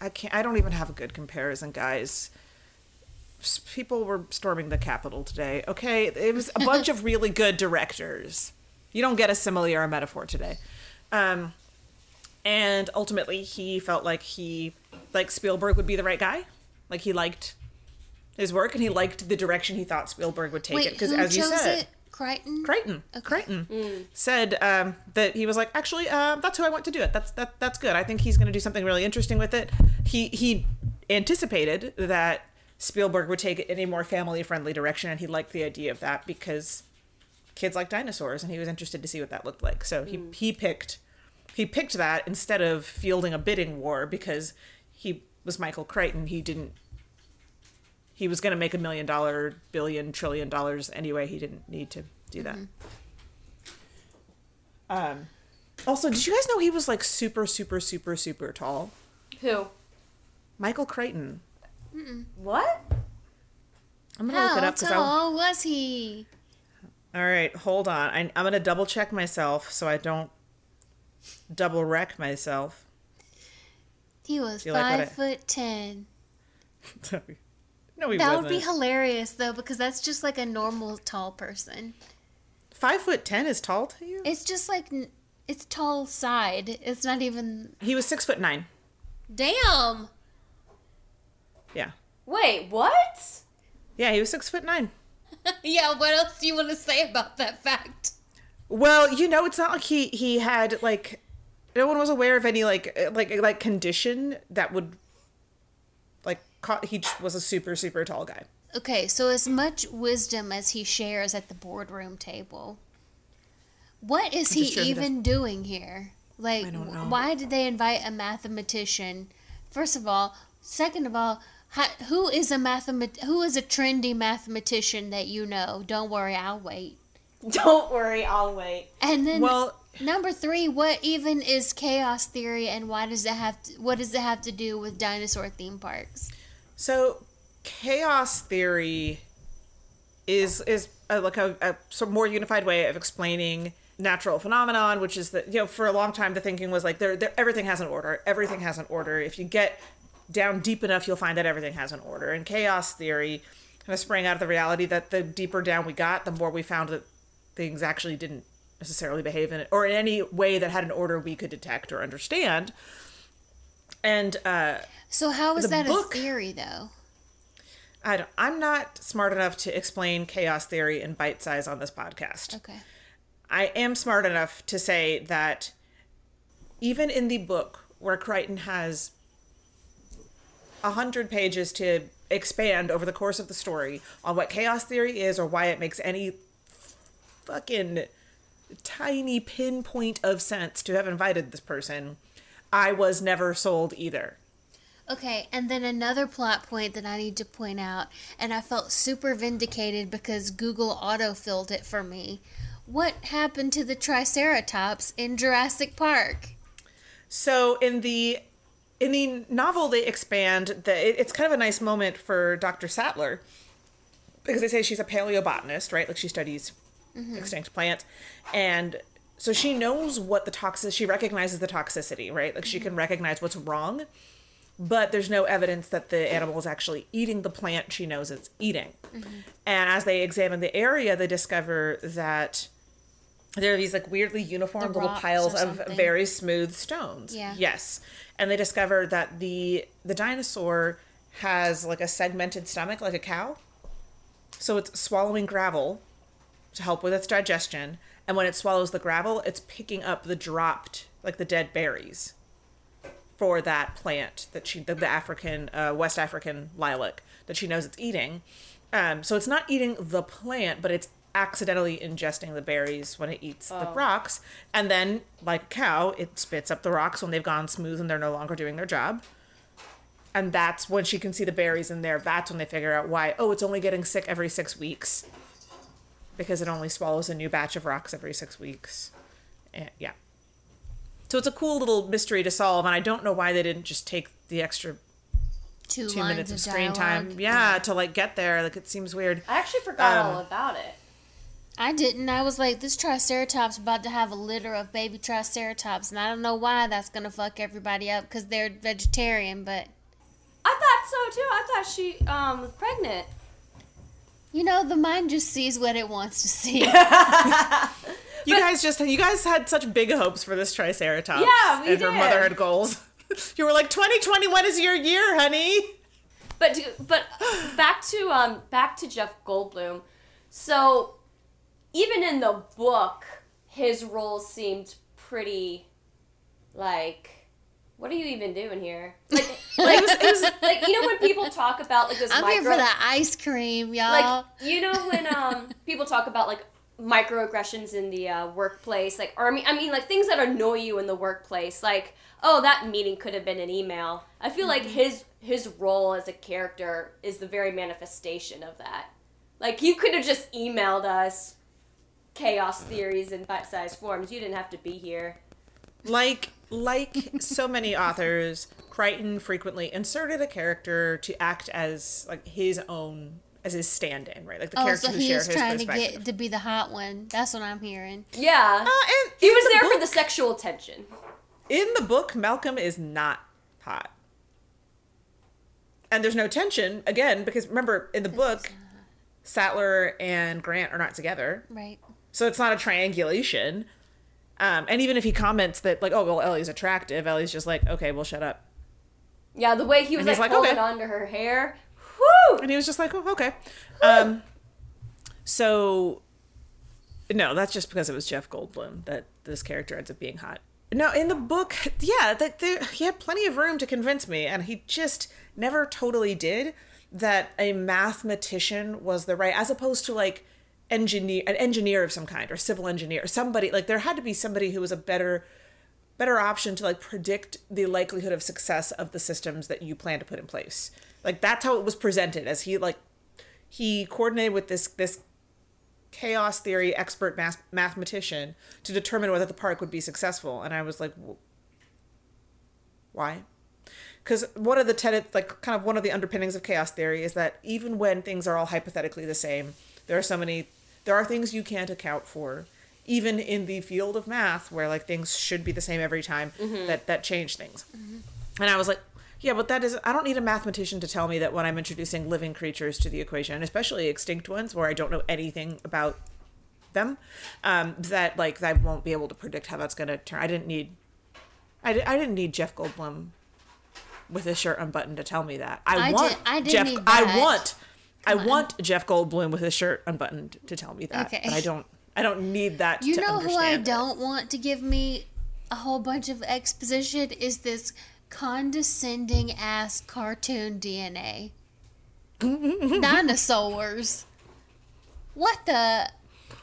I can't. I don't even have a good comparison, guys. S- People were storming the Capitol today. Okay, it was a bunch of really good directors. You don't get a simile or a metaphor today. Um, and ultimately, he felt like he, like Spielberg, would be the right guy. Like he liked his work, and he liked the direction he thought Spielberg would take it. Because
who
as you said,
it? Crichton?
Crichton. Crichton said um, that he was like, actually, uh, that's who I want to do it. That's that that's good. I think he's going to do something really interesting with it. He he anticipated that Spielberg would take it in a more family friendly direction, and he liked the idea of that because kids like dinosaurs, and he was interested to see what that looked like. So he he picked he picked that instead of fielding a bidding war because he was Michael Crichton. He didn't. He was going to make a million dollar, billion, trillion dollars anyway. He didn't need to do that. Um, also, did you guys know he was like super, super, super, super tall?
Who?
Michael Crichton.
What?
I'm gonna look
How
it up because I.
tall was he?
All right, hold on. I, I'm gonna double check myself so I don't double wreck myself.
He was
Do you like what
five
I-
foot ten. *laughs*
no, he
That
wasn't.
would be hilarious though, because that's just like a normal tall person.
Five foot ten is tall to you?
It's just like it's tall side. It's not even.
He was six foot nine.
Damn.
Yeah,
Wait, what?
yeah, he was six foot nine. *laughs*
yeah. What else do you want to say about that fact?
Well, you know, it's not like he he had like no one was aware of any like uh, like like condition that would like ca- he was a super super tall guy.
Okay, so as much wisdom as he shares at the boardroom table, what is he
sure he
even doing here? Like,
I don't know.
why did they invite a mathematician? First of all, second of all, how, who is a mathemat- Who is a trendy mathematician that you know? Don't worry, I'll wait.
Don't worry, I'll wait.
And then
Well,
number three, what even is chaos theory, and why does it have? To, what does it have to do with dinosaur theme parks?
so chaos theory is is a, like a, a sort of more unified way of explaining natural phenomenon, which is that you know for a long time the thinking was like there, there everything has an order, everything has an order. If you get down deep enough, you'll find that everything has an order. And chaos theory kind of sprang out of the reality that the deeper down we got, the more we found that things actually didn't necessarily behave in it or in any way that had an order we could detect or understand. And uh,
So how is that
book-
a theory, though?
I don't, I'm not smart enough to explain chaos theory in bite size on this podcast.
Okay.
I am smart enough to say that even in the book where Crichton has a hundred pages to expand over the course of the story on what chaos theory is or why it makes any fucking tiny pinpoint of sense to have invited this person, I was never sold either.
Okay, and then another plot point that I need to point out, and I felt super vindicated because Google autofilled it for me. What happened to the Triceratops in Jurassic Park?
So in the in the novel, they expand that it, it's kind of a nice moment for Dr. Sattler because they say she's a paleobotanist, right? Like she studies mm-hmm. extinct plants, and so she knows what the toxic. She recognizes the toxicity, right? Like she can mm-hmm. recognize what's wrong, but there's no evidence that the animal is actually eating the plant she knows it's eating. Mm-hmm. And as they examine the area, they discover that there are these like weirdly uniform little piles of very smooth stones.
Yeah.
Yes. And they discover that the the dinosaur has like a segmented stomach like a cow. So it's swallowing gravel to help with its digestion, and when it swallows the gravel, it's picking up the dropped like the dead berries for that plant that she the, the African uh, West African lilac that she knows it's eating. Um, so it's not eating the plant, but it's accidentally ingesting the berries when it eats the rocks, and then like a cow, it spits up the rocks when they've gone smooth and they're no longer doing their job. And that's when she can see the berries in there. That's when they figure out why. Oh, it's only getting sick every six weeks because it only swallows a new batch of rocks every six weeks. And, yeah. So it's a cool little mystery to solve, and I don't know why they didn't just take the extra
Two,
two minutes of
of
screen
dialogue.
time, yeah, to like get there. Like it seems weird.
I actually forgot
Um,
all about it.
I didn't. I was like, this Triceratops about to have a litter of baby Triceratops, and I don't know why that's gonna fuck everybody up because they're vegetarian. But
I thought so too. I thought she um was pregnant.
you know, the mind just sees what it wants to see. *laughs* *laughs*
You guys just you guys had such big hopes for this Triceratops.
Yeah, we
and her
did.
motherhood goals. *laughs* you were like, 2021 is your year, honey.
But but back to um back to Jeff Goldblum. So even in the book, his role seemed pretty like what are you even doing here? Like like, it was, like you know when people talk about like this
I'm
micro
here for that ice cream, y'all.
like you know when um people talk about like microaggressions in the uh, workplace like or I mean I mean like things that annoy you in the workplace like oh that meeting could have been an email I feel like his his role as a character is the very manifestation of that like you could have just emailed us chaos theories in bite-sized forms you didn't have to be here
Like like so many authors, Crichton frequently inserted a character to act as like his own as his stand-in, right? Like the
oh,
character
so
who
he
share
was trying to get to be the hot one. That's what I'm hearing.
yeah
Uh, and
he was
the
there for the sexual tension
in the book, Malcolm is not hot. And there's no tension, again, because remember, in the book, Sattler and Grant are not together.
Right.
So it's not a triangulation. Um, and even if he comments that, like, oh, well, Ellie's attractive, Ellie's just like, okay, well, shut up.
yeah the way he was like,
like,
holding
okay.
onto her hair Whew!
And he was just like, oh, okay. Um, so, no, that's just because it was Jeff Goldblum that this character ends up being hot. No, in the book, yeah, that there, he had plenty of room to convince me, and he just never totally did that a mathematician was the right, as opposed to like engineer, an engineer of some kind, or civil engineer, somebody like there had to be somebody who was a better, better option to like predict the likelihood of success of the systems that you plan to put in place. Like that's how it was presented, as he like he coordinated with this this chaos theory expert math- mathematician to determine whether the park would be successful and i was like why because one of the tenets like kind of one of the underpinnings of chaos theory is that even when things are all hypothetically the same there are so many there are things you can't account for even in the field of math where like things should be the same every time that that change things and i was like yeah but that is i don't need a mathematician to tell me that when i'm introducing living creatures to the equation especially extinct ones where i don't know anything about them um, that like I won't be able to predict how that's going to turn. I didn't need, I, di- I didn't need Jeff Goldblum with his shirt unbuttoned to tell me that. I,
I
want
did- I
Jeff.
need
I want I want Jeff Goldblum with his shirt unbuttoned to tell me that,
Okay.
but I don't. I don't need that.
You know who I
it.
don't want to give me a whole bunch of exposition is this condescending ass cartoon DNA. *laughs* Dinosaurs. What the?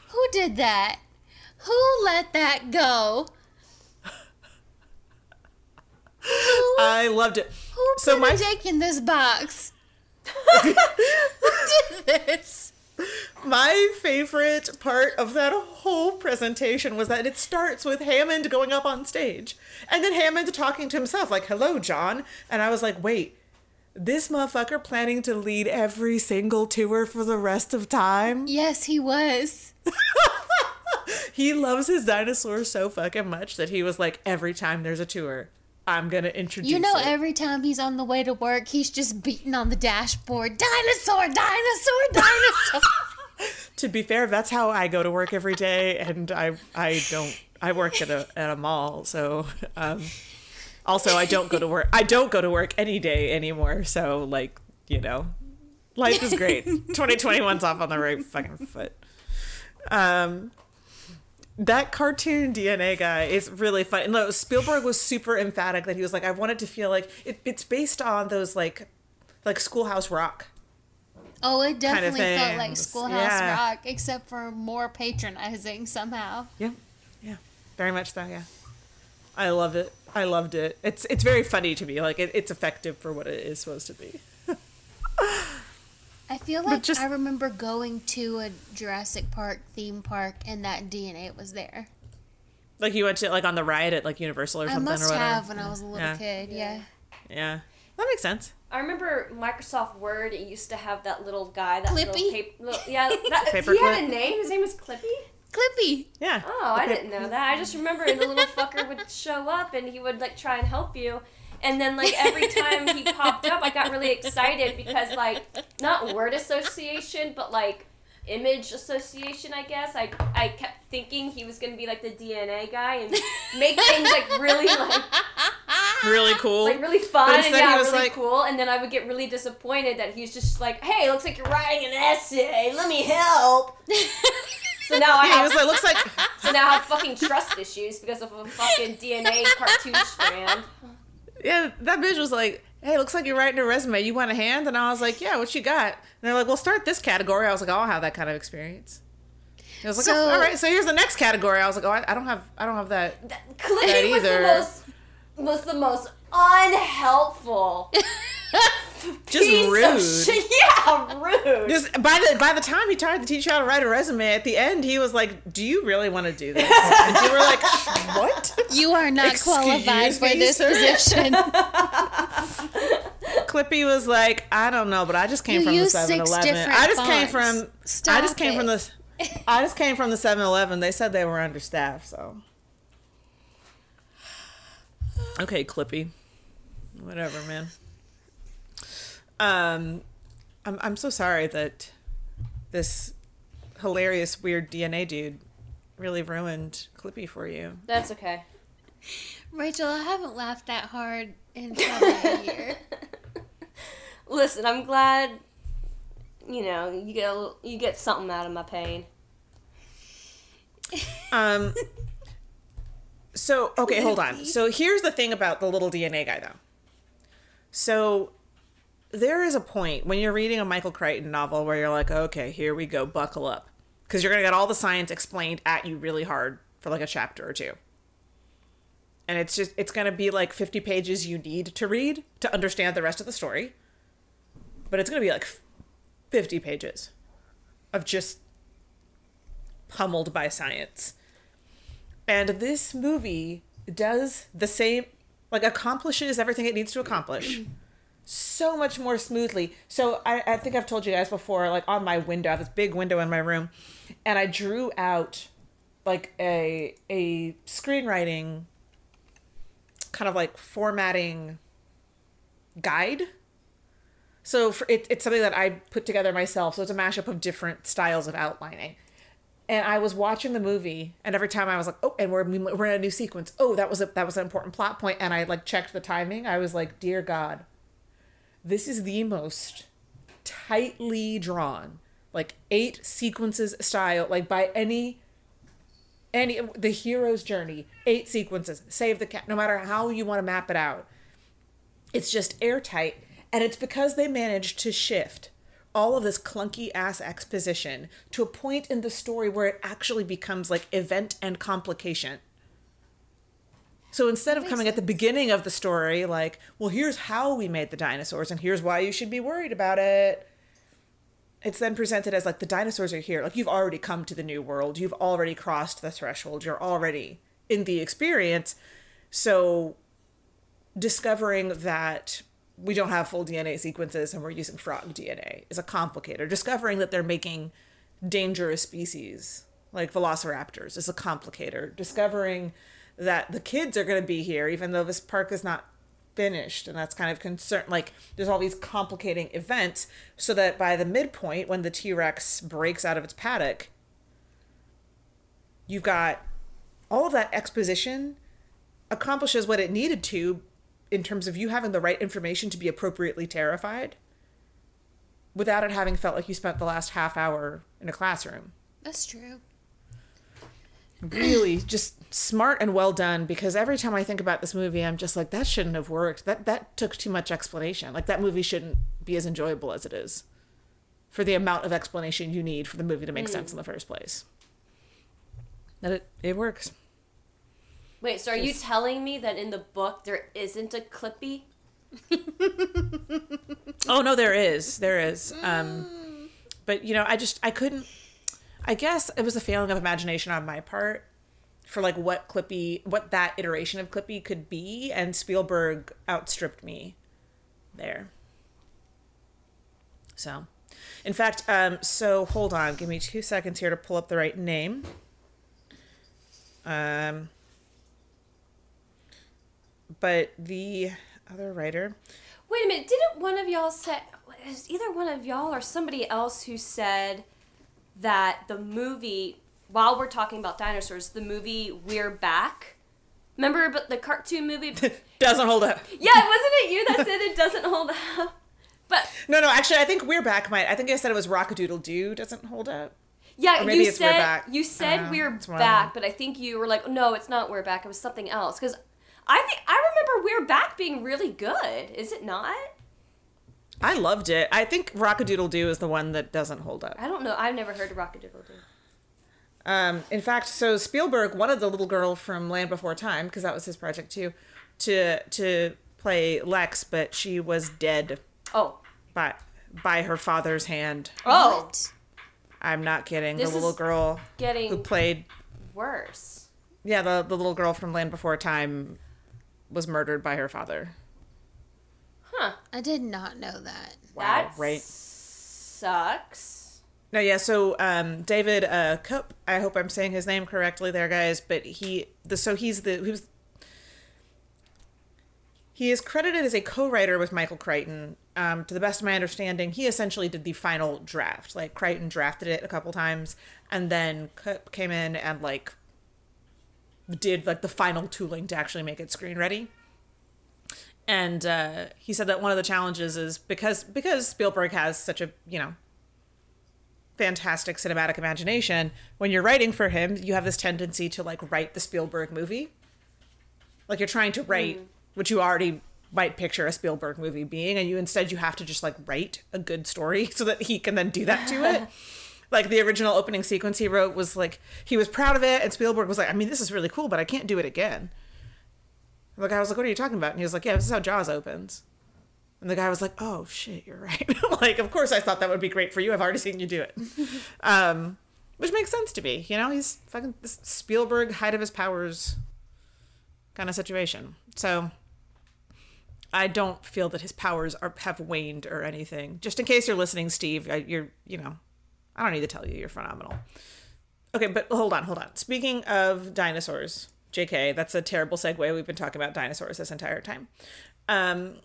Who did that? Who let that go? *laughs* Who,
I loved it.
who
so my
in this box? Who did this? *laughs*
My favorite part of that whole presentation was that it starts with Hammond going up on stage and then Hammond talking to himself, like, hello, John. And I was like, wait, this motherfucker planning to lead every single tour for the rest of time?
Yes, he was. *laughs*
He loves his dinosaurs so fucking much that he was like, every time there's a tour, I'm gonna introduce
You know,
it.
every time he's on the way to work, he's just beating on the dashboard. Dinosaur, dinosaur, dinosaur. *laughs* *laughs*
to be fair, that's how I go to work every day, and I I don't I work at a at a mall, so um, also I don't go to work I don't go to work any day anymore. So like you know, life is great. *laughs* 2021's off on the right fucking foot. Um, that cartoon DNA guy is really fun. And look, Spielberg was super emphatic that he was like, I wanted to feel like it, it's based on those like like Schoolhouse Rock.
oh, it definitely felt like. Schoolhouse
Yeah.
Rock, except for more patronizing somehow.
Yeah, yeah, very much so. Yeah, I love it. I loved it. It's it's very funny to me. Like it, it's effective for what it is supposed to be. *laughs*
I feel like
just-
I remember going to a Jurassic Park theme park and that DNA was there.
Like you went to like on the ride at like Universal or
I
something
must
or whatever.
have when I was a little
Yeah.
kid. Yeah.
Yeah, that makes sense.
I remember Microsoft Word. It used to have that little guy. That little
Clippy?
paper. Little, yeah, that, *laughs* he
Paperclip?
had a name. His name was Clippy.
Clippy.
Yeah.
Oh, I didn't know that. I just remember the little fucker would show up and he would like try and help you. And then like every time he popped up, I got really excited because like not word association, but like image association, I guess. I I kept thinking he was gonna be like the DNA guy and make things like really like
Really *laughs* cool.
like really fun and yeah,
he was
really
like-
cool. And then I would get really disappointed that he's just like, "Hey, looks like you're writing an essay. Let me help." *laughs* so now I have
was like, looks like. *laughs*
so now I have fucking trust issues because of a fucking DNA cartoon strand.
Yeah, that bitch was like, "Hey, looks like you're writing a resume. You want a hand?" And I was like, "Yeah, what you got?" And they're like, "Well, start this category." I was like, oh, "I don't have that kind of experience." I was like, oh,
So-
oh, "All right, so here's the next category." I was like, "Oh, I, I don't have, I don't have that."
That Clay
That
was the most was the most unhelpful. *laughs*
Just
piece of
rude.
shit. *laughs* Yeah, rude.
Just by the by the time he tried to teach you how to write a resume, at the end he was like, "Do you really want to do this?" And you were like, *laughs* "What?"
You are not
Excuse
qualified for this
sir?
position. *laughs*
Clippy was like, "I don't know, but I just came
You
from the
use
7-Eleven. I just came
fonts.
from. I just came from the. I just came from the 7-Eleven. They said they were understaffed, so. Okay, Clippy. Whatever, man. Um, I'm I'm so sorry that this hilarious weird DNA dude really ruined Clippy for you.
That's okay. *laughs*
Rachel, I haven't laughed that hard in probably a *laughs* year.
Listen, I'm glad. You know, you get a, you get something out of my pain. *laughs*
Um. So okay, hold on. So here's the thing about the little DNA guy, though. So there is a point when you're reading a Michael Crichton novel where you're like, okay, here we go, buckle up, because you're gonna get all the science explained at you really hard for like a chapter or two. And it's just it's gonna be like 50 pages you need to read to understand the rest of the story. But it's gonna be like 50 pages of just pummeled by science. And this movie does the same, like accomplishes everything it needs to accomplish so much more smoothly. So I, I think I've told you guys before, like on my window, I have this big window in my room, and I drew out like a a screenwriting kind of like formatting guide. So for, it, it's something that I put together myself. So it's a mashup of different styles of outlining and I was watching the movie, and every time I was like, "Oh," and we're we're in a new sequence. Oh, that was a that was an important plot point, and I like checked the timing. I was like, "Dear God, this is the most tightly drawn, like eight sequences style, like by any any the hero's journey, eight sequences, save the cat, no matter how you want to map it out. It's just airtight, and it's because they managed to shift all of this clunky ass exposition to a point in the story where it actually becomes like event and complication. So instead of coming at the beginning of the story, like, well, here's how we made the dinosaurs and here's why you should be worried about it, it's then presented as like the dinosaurs are here. Like, you've already come to the new world, you've already crossed the threshold, you're already in the experience. So discovering that we don't have full DNA sequences and we're using frog DNA is a complicator. Discovering that they're making dangerous species like velociraptors is a complicator. Discovering that the kids are going to be here even though this park is not finished and that's kind of concern like there's all these complicating events so that by the midpoint when the T-Rex breaks out of its paddock you've got all of that exposition accomplishes what it needed to in terms of you having the right information to be appropriately terrified without it having felt like you spent the last half hour in a classroom.
That's true.
Really just smart and well done because every time I think about this movie I'm just like that shouldn't have worked. That that took too much explanation. Like that movie shouldn't be as enjoyable as it is for the amount of explanation you need for the movie to make sense in the first place. That it it works.
Wait, so are you telling me that in the book there isn't a Clippy? *laughs*
Oh no, there is, there is. Um, but you know, I just I couldn't. I guess it was a failing of imagination on my part for like what Clippy, what that iteration of Clippy could be, and Spielberg outstripped me there. So, in fact, um, so hold on, give me two seconds here to pull up the right name. Um, but the other writer,
Wait a minute, didn't one of y'all say was either one of y'all or somebody else who said that the movie while we're talking about dinosaurs, the movie We're Back. Remember but the cartoon movie? *laughs*
doesn't hold up. *laughs*
Yeah, wasn't it you that said it doesn't hold up? But
No, no, actually, I think We're Back might. I think I said it was Rockadoodle Doo doesn't hold up.
yeah,
maybe
you
it's We're
said
Back.
you said
Uh,
We're
it's one of them.
Back, but I think you were like, no, it's not We're Back. It was something else because I think I remember We're Back being really good. Is it not?
I loved it. I think Rockadoodle Doo is the one that doesn't hold up.
I don't know. I've never heard of Rockadoodle Doo.
Um, in fact, so Spielberg wanted the little girl from Land Before Time because that was his project too, to to play Lex, but she was dead
Oh,
by by her father's hand.
oh,
I'm not kidding.
This
the little
is
girl who played
worse.
yeah the the little girl from Land Before Time was murdered by her father.
Huh.
I did not know that.
Wow,
that
right?
sucks.
No, yeah. So um, David uh, Cup, I hope I'm saying his name correctly, there, guys. But he, the so he's the he was he is credited as a co-writer with Michael Crichton. Um, to the best of my understanding, he essentially did the final draft. Like Crichton drafted it a couple times, and then Cup came in and like did like the final tooling to actually make it screen ready. And uh, he said that one of the challenges is because because Spielberg has such a you know fantastic cinematic imagination when you're writing for him you have this tendency to like write the spielberg movie. Like you're trying to write mm-hmm. what you already might picture a spielberg movie being and you instead you have to just like write a good story *laughs* so that he can then do that to it. *laughs* Like the original opening sequence he wrote was like he was proud of it and spielberg was like i mean this is really cool but i can't do it again. The guy was like what are you talking about? And he was like yeah this is how jaws opens and the guy was like, "Oh shit, you're right." *laughs* like, of course, I thought that would be great for you. I've already seen you do it, *laughs* um, which makes sense to me. You know, he's fucking this Spielberg, height of his powers, kind of situation. So, I don't feel that his powers are have waned or anything. Just in case you're listening, Steve, I- you're you know, I don't need to tell you you're phenomenal. Okay, but hold on, hold on. Speaking of dinosaurs, JK, that's a terrible segue. We've been talking about dinosaurs this entire time. Um,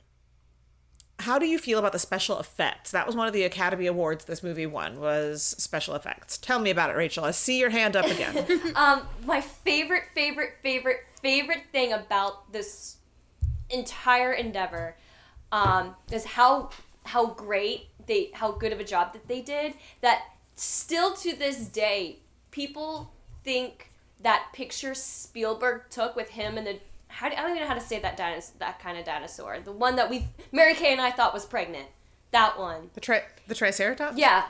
how do you feel about the special effects? That was one of the Academy Awards this movie won was special effects. Tell me about it, Rachel. I see your hand up again. *laughs*
Um, my favorite, favorite, favorite, favorite thing about this entire endeavor um, is how how great they how good of a job that they did that still to this day people think that picture Spielberg took with him and the how do, I don't even know how to say that dinos- that kind of dinosaur. The one that we Mary Kay and I thought was pregnant. That one.
The tri the Triceratops.
yeah.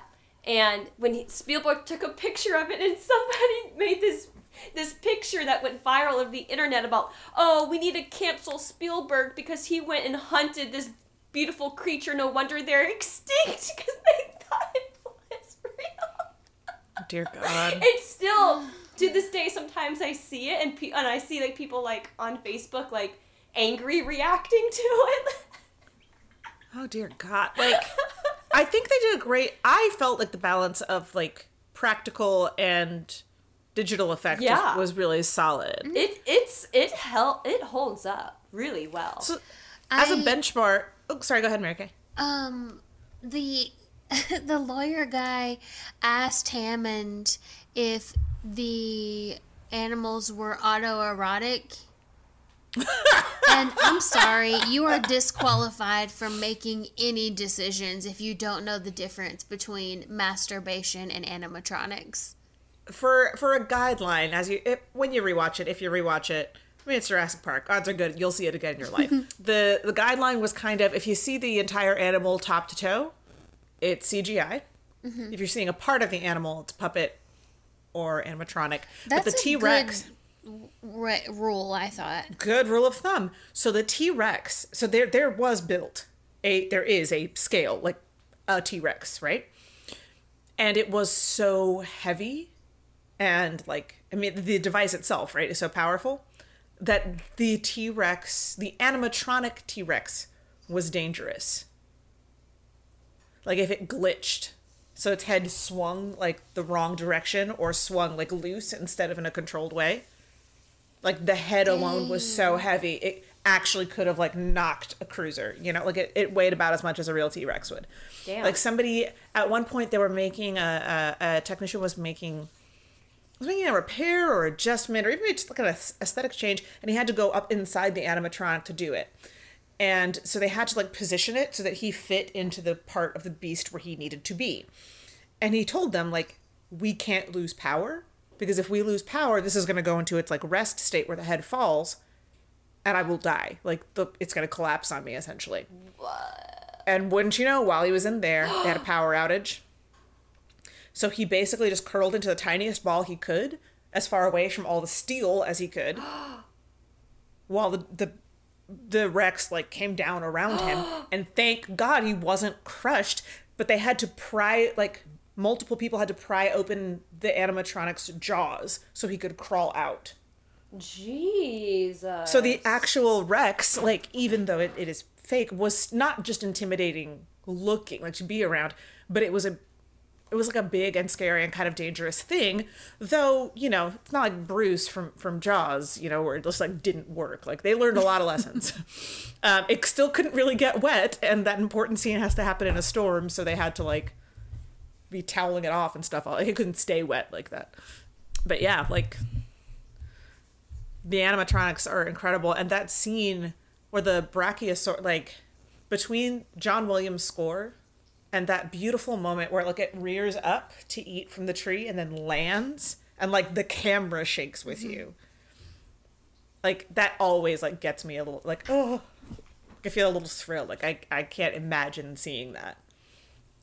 And when he, Spielberg took a picture of it and *laughs* somebody made this this picture that went viral of the internet about oh we need to cancel Spielberg because he went and hunted this beautiful creature. No wonder they're *laughs* extinct because they thought it was real.
Dear *laughs* God.
it's still to this day sometimes I see it and pe- and I see like people like on Facebook like angry reacting to it
Oh dear God. Like I think they did a great I felt like the balance of like practical and digital effect was-
Yeah.
was, really solid.
it it's it hel- it holds up really well
So as a
I-
benchmark oh sorry, go ahead, Mary Kay.
Um, the *laughs* the lawyer guy asked Hammond if the animals were autoerotic. *laughs* and I'm sorry, you are disqualified from making any decisions if you don't know the difference between masturbation and animatronics.
For for a guideline as you if, when you rewatch it, if you rewatch it, I mean it's Jurassic Park. Odds are good you'll see it again in your life. *laughs* the the guideline was kind of if you see the entire animal top to toe, it's CGI.
Mm-hmm.
If you're seeing a part of the animal, it's puppet or animatronic. but
That's
the
a
T Rex
good re- rule, I thought.
good rule of thumb. So the T Rex, so there there was built a there is a scale like a T Rex, right? And it was so heavy, and like I mean the device itself, right, is so powerful that the T Rex, the animatronic T Rex, was dangerous. Like if it glitched. So its head swung like the wrong direction or swung like loose instead of in a controlled way. Like the head alone was so heavy it actually could have like knocked a cruiser you know? Like it, it weighed about as much as a real t-rex would.
Damn.
like somebody at one point they were making a, a, a technician was making was making a repair or adjustment or even just like an aesthetic change and he had to go up inside the animatronic to do it and so they had to like position it so that he fit into the part of the beast where he needed to be. And he told them like we can't lose power because if we lose power this is going to go into its like rest state where the head falls and i will die. Like the, it's going to collapse on me essentially. What? and wouldn't you know while he was in there they had a power outage. So he basically just curled into the tiniest ball he could as far away from all the steel as he could *gasps* while the, the the rex like came down around him *gasps* and thank god he wasn't crushed but they had to pry like multiple people had to pry open the animatronic's jaws so he could crawl out
Jesus.
so the actual rex like even though it, it is fake was not just intimidating looking like to be around but it was a it was like a big and scary and kind of dangerous thing though you know it's not like bruce from from jaws you know where it just like didn't work. Like they learned a lot of lessons. *laughs* Um, it still couldn't really get wet and that important scene has to happen in a storm so they had to like be toweling it off and stuff. Like it couldn't stay wet like that. But yeah like the animatronics are incredible and that scene where the brachiosaur like between john williams score and that beautiful moment where like it rears up to eat from the tree and then lands and like the camera shakes with mm-hmm. you like that always like gets me a little like oh i feel a little thrilled like i i can't imagine seeing that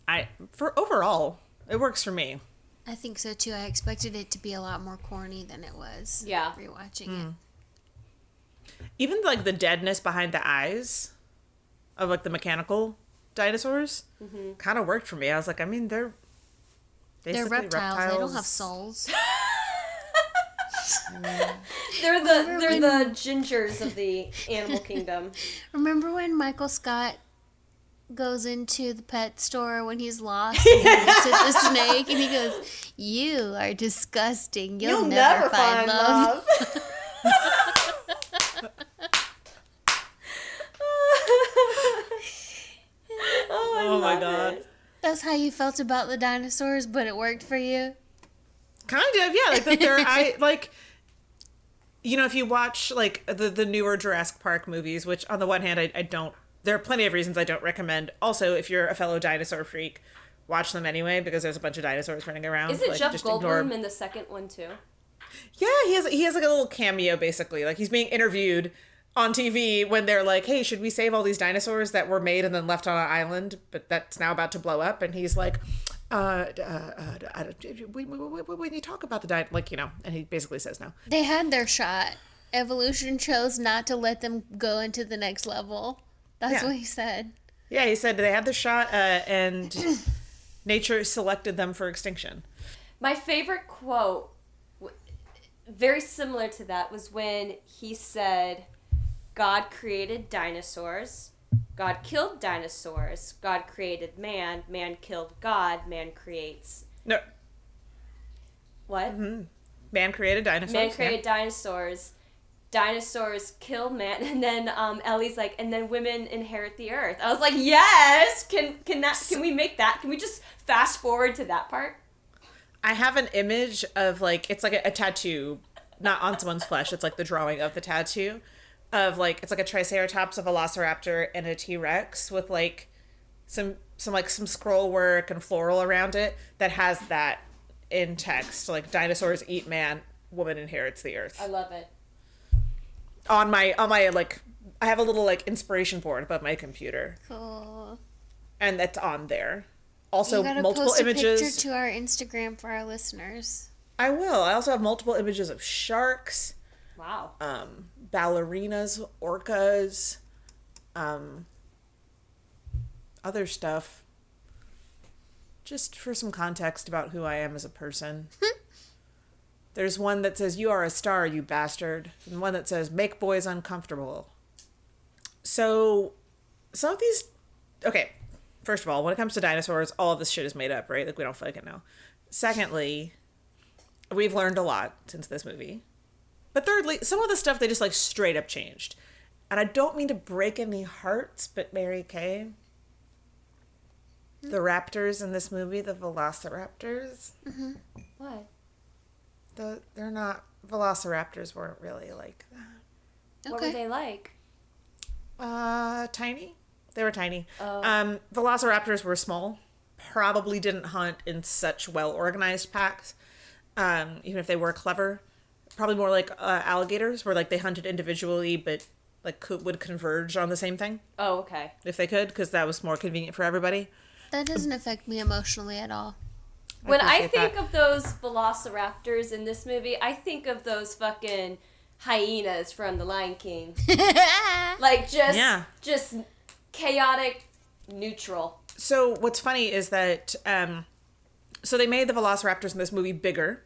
i for overall it works for me
I think so too. I expected it to be a lot more corny than it was.
Yeah.
Rewatching it. Hmm.
even like the deadness behind the eyes of like the mechanical dinosaurs mm-hmm. kind of worked for me. I was like, I mean, they're
They're
basically
reptiles. They don't have souls. *laughs* *laughs*
they're the they're the gingers of the animal kingdom. *laughs*
Remember when Michael Scott goes into the pet store when he's lost and he looks at the snake and he goes, "You are disgusting. You'll, never, find, love."
oh, I
Oh my God.
it.
That's how you felt about the dinosaurs, but it worked for you.
Kind of, yeah. Like that they're I *laughs* like you know, if you watch like the the newer Jurassic Park movies, which on the one hand I, I don't there are plenty of reasons I don't recommend. Also, if you're a fellow dinosaur freak, watch them anyway because there's a bunch of dinosaurs running around.
Is it
Like,
Jeff
just
Goldblum
ignore-
in the second one too?
Yeah, he has he has like a little cameo basically. Like he's being interviewed on TV when they're like, "Hey, should we save all these dinosaurs that were made and then left on an island, but that's now about to blow up?" And he's like, "Uh, uh, uh, uh we, we, we, we, we need to talk about the di like you know." And he basically says no.
They had their shot. Evolution chose not to let them go into the next level. That's
Yeah.
what he said.
Yeah, he said they had the shot, uh, and *clears throat* nature selected them for extinction.
My favorite quote, very similar to that, was when he said, God created dinosaurs, God killed dinosaurs, God created man, man killed God, man creates.
No,
What?
man created dinosaurs.
Man
yeah.
created dinosaurs. Dinosaurs kill man, *laughs* and then um, Ellie's like, and then women inherit the earth. I was like, yes. Can can that? Can we make that? Can we just fast forward to that part?
I have an image of like it's like a, a tattoo, not on someone's flesh. It's like the drawing of the tattoo, of like it's like a triceratops, a velociraptor, and a T Rex with like some some like some scroll work and floral around it that has that in text. Like dinosaurs eat man, woman inherits the earth.
I love it.
on my on my like I have a little like inspiration board above my computer,
Cool.
and that's on there. Also,
you
multiple
post a picture
images.
to our Instagram for our listeners.
I will. I also have multiple images of sharks.
Wow.
um, ballerinas, orcas, um, other stuff. Just for some context about who I am as a person. *laughs* There's one that says, You are a star, you bastard. And one that says, Make boys uncomfortable. So, some of these. Okay, first of all, when it comes to dinosaurs, all of this shit is made up, right? Like, we don't fucking know. Secondly, we've learned a lot since this movie. But thirdly, some of the stuff they just like straight up changed. And I don't mean to break any hearts, but Mary Kay, the raptors in this movie, the velociraptors, Mhm.
What?
the they're not velociraptors weren't really like that.
What were they like?
Uh tiny. They were tiny.
Oh.
Um velociraptors were small. Probably didn't hunt in such well organized packs. Um even if they were clever. Probably more like uh, alligators where like they hunted individually but like could, would converge on the same thing.
Oh, okay.
if they could, because that was more convenient for everybody.
That doesn't affect me emotionally at all.
When I think
that.
of those velociraptors in this movie, I think of those fucking hyenas from The Lion King. *laughs* like just
Yeah.
just chaotic neutral.
So what's funny is that um, so they made the Velociraptors in this movie bigger,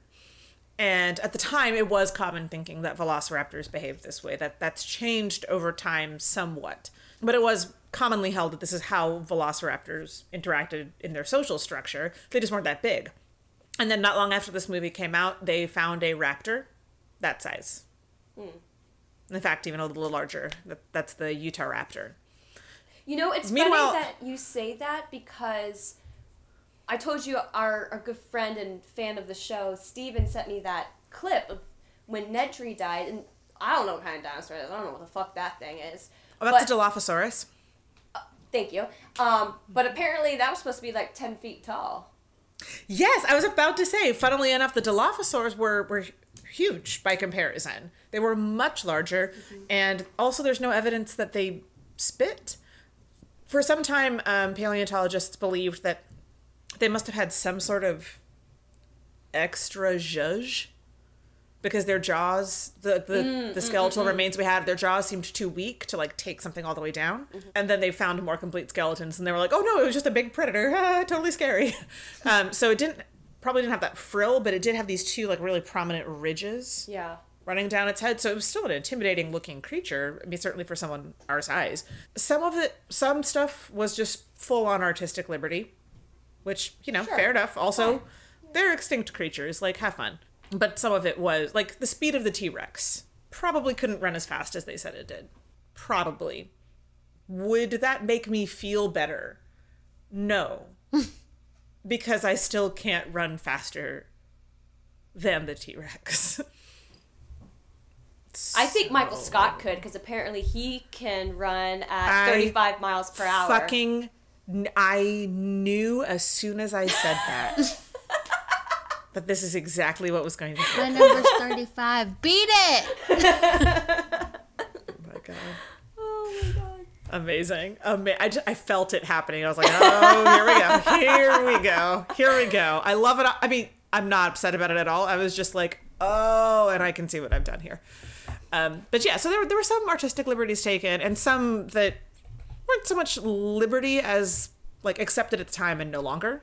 and at the time it was common thinking that Velociraptors behaved this way. That that's changed over time somewhat, but it was commonly held that this is how Velociraptors interacted in their social structure. They just weren't that big. And then not long after this movie came out, they found a raptor that size. Hmm. In fact, even a little larger. That, that's the Utah Raptor.
You know, it's
Meanwhile-
funny that you say that because I told you our, our good friend and fan of the show, Steven, sent me that clip of when Nedry died, and I don't know what kind of dinosaur it is. I don't know what the fuck that thing is.
Oh, that's
But-
a Dilophosaurus.
Thank you. Um, but apparently that was supposed to be like 10 feet tall.
Yes, I was about to say. Funnily enough, the Dilophosaurs were were huge by comparison. They were much larger, and also there's no evidence that they spit. For some time, um, paleontologists believed that they must have had some sort of extra zhuzh because their jaws, the the, mm, the mm, skeletal mm, remains we had, their jaws seemed too weak to like take something all the way down. Mm-hmm. And then they found more complete skeletons, and they were like, "Oh no, it was just a big predator, *laughs* ah, totally scary." *laughs* um, so it didn't probably didn't have that frill, but it did have these two like really prominent ridges
Yeah.
running down its head. So it was still an intimidating looking creature. I mean, certainly for someone our size. Some of it, some stuff was just full on artistic liberty, which, you know,
Sure.
fair enough. Also,
Fine.
they're extinct creatures. Like, have fun. But some of it was, like, the speed of the T Rex probably couldn't run as fast as they said it did. Probably. Would that make me feel better? No. *laughs* because I still can't run faster than the T Rex.
I think Michael Scott could because apparently he can run at
I
35 miles per hour.
Fucking, I knew as soon as I said that *laughs* that this is exactly what was going to happen.
My number's *laughs* 35. Beat it!
Oh my god.
Oh my god.
Amazing. Ama- I, just, I felt it happening. I was like, oh, here we go. Here we go. Here we go. I love it. I mean, I'm not upset about it at all. I was just like, oh, and I can see what I've done here. Um, but yeah, so there, there were some artistic liberties taken and some that weren't so much liberty as like accepted at the time and no longer.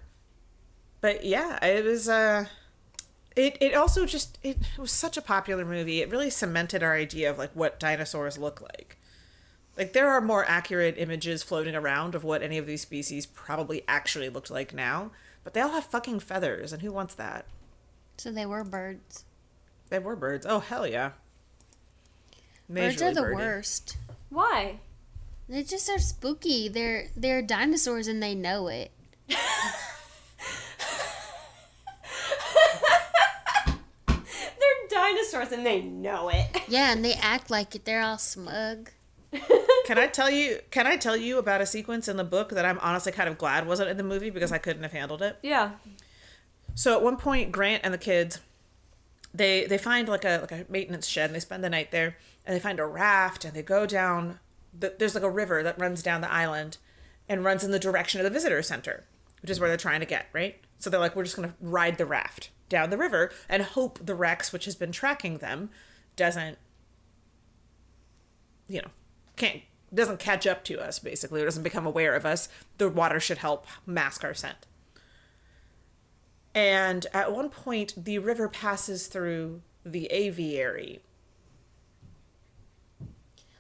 But yeah, it was, uh, it, it also just, it, it was such a popular movie. It really cemented our idea of like what dinosaurs look like. Like there are more accurate images floating around of what any of these species probably actually looked like now, but they all have fucking feathers, and who wants that?
So they were birds.
They were birds. Oh hell yeah.
Birds are the
birdie.
worst.
Why?
They just are spooky. They're they're dinosaurs and they know it. *laughs*
They're dinosaurs and they know it.
Yeah, and they act like it. They're all smug.
Can I tell you? Can I tell you about a sequence in the book that I'm honestly kind of glad wasn't in the movie because I couldn't have handled it.
Yeah.
So at one point, Grant and the kids, they they find like a like a maintenance shed and they spend the night there and they find a raft and they go down. The, there's like a river that runs down the island, and runs in the direction of the visitor center, which is where they're trying to get right. So they're like, we're just gonna ride the raft down the river and hope the Rex, which has been tracking them, doesn't, you know, can't doesn't catch up to us basically or doesn't become aware of us the water should help mask our scent and at one point, the river passes through the aviary.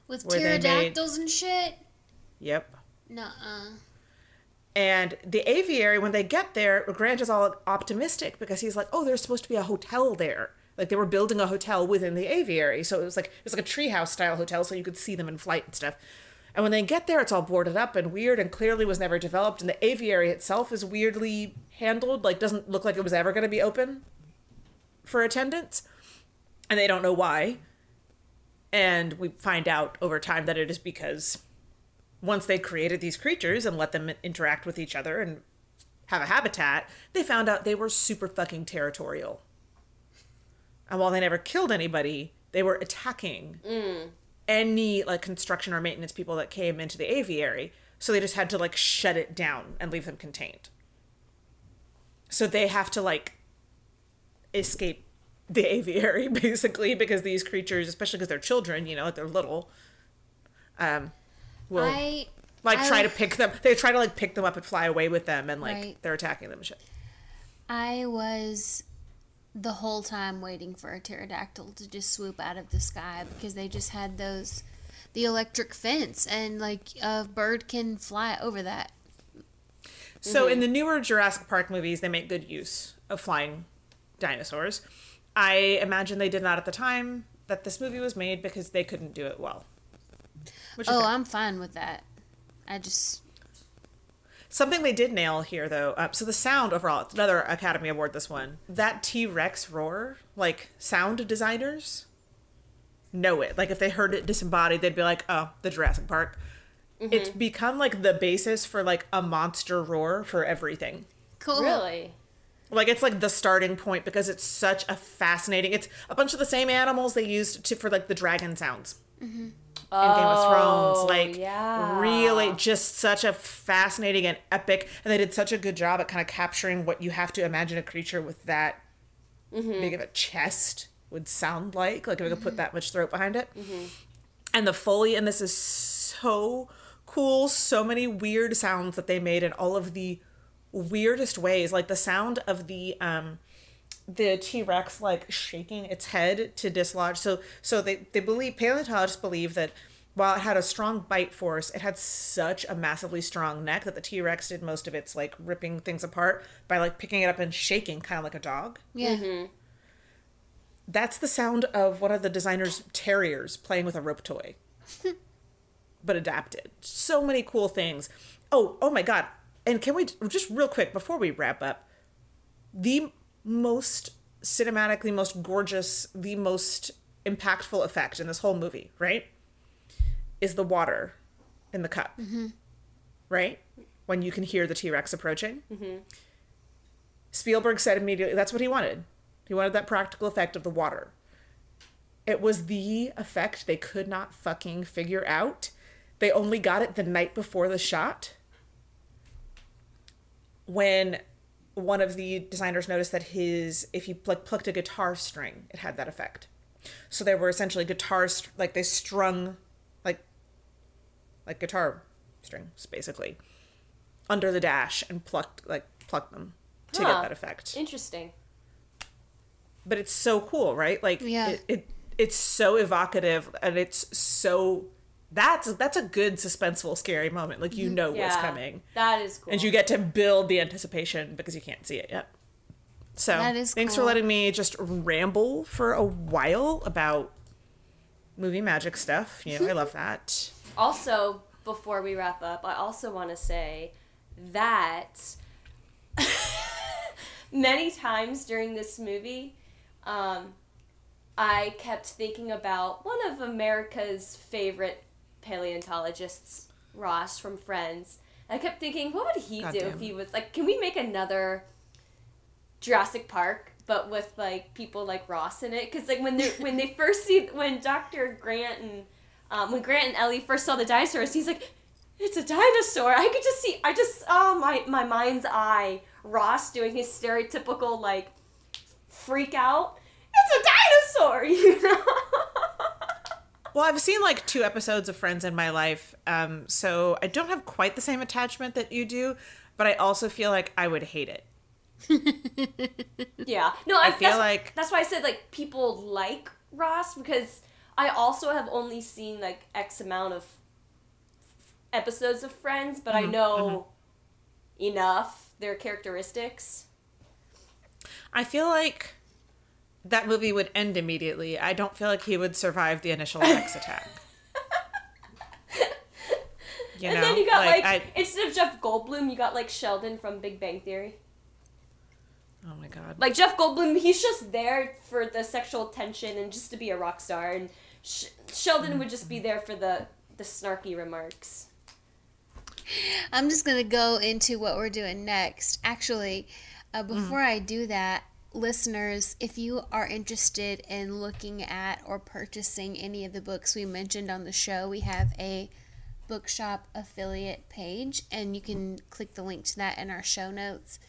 With
they made-
pterodactyls and shit.
Yep.
Nuh-uh.
And the aviary, when they get there, Grant is all optimistic because he's like, "Oh, there's supposed to be a hotel there. Like they were building a hotel within the aviary, so it was like it was like a treehouse style hotel, so you could see them in flight and stuff." And when they get there, it's all boarded up and weird, and clearly was never developed. And the aviary itself is weirdly handled, like doesn't look like it was ever going to be open for attendance, and they don't know why. And we find out over time that it is because once they created these creatures and let them interact with each other and have a habitat, they found out they were super fucking territorial. And while they never killed anybody, they were attacking mm. any like construction or maintenance people that came into the aviary. So they just had to like shut it down and leave them contained. So they have to like escape the aviary *laughs* basically because these creatures, especially because they're children, you know, they're little, um, will
I
like
I-
try to pick them. They try to like pick them up and fly away with them, and like
Right.
they're attacking them and shit.
I was the whole time waiting for a pterodactyl to just swoop out of the sky because they just had those the electric fence and like a bird can fly over that.
So
Mm-hmm.
in the newer Jurassic Park movies, they make good use of flying dinosaurs. I imagine they did not at the time that this movie was made because they couldn't do it well. Which
Oh. I'm fine with that. I just
Something they did nail here, though. Uh, so the sound overall, it's another Academy Award. This one, that T Rex roar, like sound designers know it. Like if they heard it disembodied, they'd be like, "Oh, the Jurassic Park." It's become like the basis for like a monster roar for everything.
cool.
Really?
Like it's like the starting point because it's such a fascinating. It's a bunch of the same animals they used to for like the dragon sounds. in Game of Thrones. Like,
Oh, yeah.
really, just such a fascinating and epic. And they did such a good job at kind of capturing what you have to imagine a creature with that
Mm-hmm.
big of a chest would sound like. Like, if we could put that much throat behind it.
Mm-hmm.
And the Foley, and this is so cool. So many weird sounds that they made and all of the weirdest ways. Like the sound of the, um, the T-Rex like shaking its head to dislodge. So so they they believe paleontologists believe that while it had a strong bite force, it had such a massively strong neck that the T-Rex did most of its like ripping things apart by like picking it up and shaking kind of like a dog.
Yeah.
That's the sound of one of the designer's terriers playing with a rope toy. *laughs* but adapted. So many cool things. Oh, oh my god. And can we just real quick before we wrap up the most cinematically most gorgeous, the most impactful effect in this whole movie, right? Is the water in the cup, mm-hmm. right? When you can hear the T Rex approaching. Mm-hmm. Spielberg said immediately that's what he wanted. He wanted that practical effect of the water. It was the effect they could not fucking figure out. They only got it the night before the shot. When one of the designers noticed that his if he like plucked a guitar string, it had that effect. So they were essentially guitars like they strung like like guitar strings basically under the dash and plucked like plucked them to
Huh.
get that effect
Interesting.
but it's so cool, right? Like
Yeah.
it, it it's so evocative and it's so that's that's a good suspenseful scary moment. Like you know what's coming.
That is cool.
And you get to build the anticipation because you can't see it yet. So
That is
thanks for letting me just ramble for a while about movie magic stuff. You know, I love *laughs* that.
Also, before we wrap up, I also want to say that *laughs* many times during this movie, um, I kept thinking about one of America's favorite paleontologists, Ross from Friends. I kept thinking, what would he do if he was like, can we make another Jurassic Park, but with like people like Ross in it? Because like when they when they first see when Dr. Grant and um, when Grant and Ellie first saw the dinosaurs, he's like, "It's a dinosaur." I could just see, I just saw my my mind's eye Ross doing his stereotypical like freak out. It's a dinosaur, *laughs* you know.
Well, I've seen like two episodes of Friends in my life, um, so I don't have quite the same attachment that you do, but I also feel like I would hate it. *laughs*
Yeah. No, I,
feel
that's,
like-
that's why I said like people like Ross because I also have only seen like X amount of episodes of Friends, but I
Mm-hmm,
know enough their characteristics.
I feel like that movie would end immediately. I don't feel like he would survive the initial X attack. *laughs* You
and
know,
then you got like,
I,
instead of Jeff Goldblum, you got like Sheldon from Big Bang Theory.
oh my god,
Like Jeff Goldblum, he's just there for the sexual tension and just to be a rock star, and Sh- Sheldon would just be there for the the snarky remarks.
I'm just going to go into what we're doing next. Actually, uh, before I do that, listeners, if you are interested in looking at or purchasing any of the books we mentioned on the show, we have a bookshop affiliate page, and you can click the link to that in our show notes.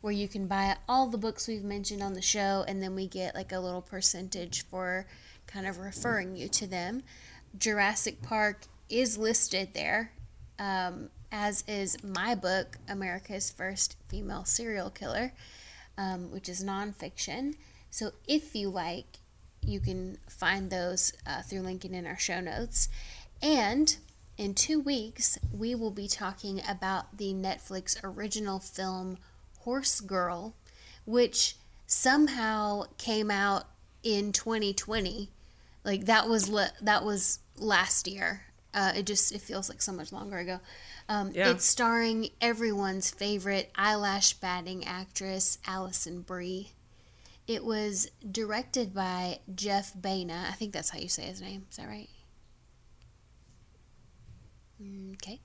Where you can buy all the books we've mentioned on the show, and then we get like a little percentage for kind of referring you to them. Jurassic Park is listed there, um, as is my book, America's First Female Serial Killer, um, which is nonfiction. So if you like, you can find those uh, through linking in our show notes. And in two weeks, we will be talking about the Netflix original film Horse Girl, which somehow came out in 2020. Like that was le- that was last year. Uh, it just it feels like so much longer ago. Um,
Yeah.
It's starring everyone's favorite eyelash batting actress Alison Brie. It was directed by Jeff Baena. I think that's how you say his name. Is that right? Okay.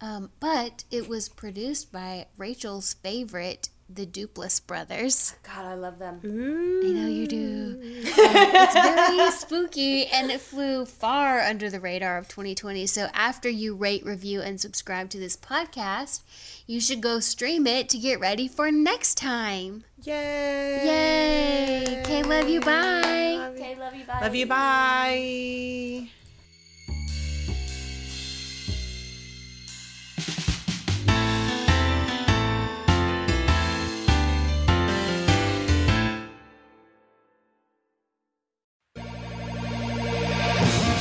Um, but it was produced by Rachel's favorite, the Duplass brothers.
God, I love them.
I know you do. Um, it's *laughs* very spooky and it flew far under the radar of 2020. So after you rate, review, and subscribe to this podcast, you should go stream it to get ready for next time.
yay,
Yay! Okay, love you. Bye.
Okay, love you. Bye.
love you, bye.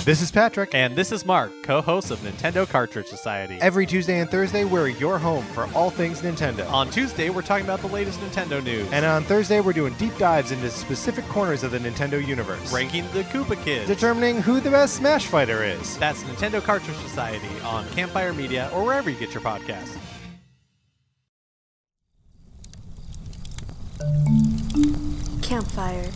This is Patrick.
And this is Mark, co host of Nintendo Cartridge Society.
Every Tuesday and Thursday, we're your home for all things Nintendo.
On Tuesday, we're talking about the latest Nintendo news,
And on Thursday, we're doing deep dives into specific corners of the Nintendo universe,
ranking the Koopa Kids.
determining who the best Smash Fighter is.
That's Nintendo Cartridge Society on Campfire Media or wherever you get your podcasts.
Campfire.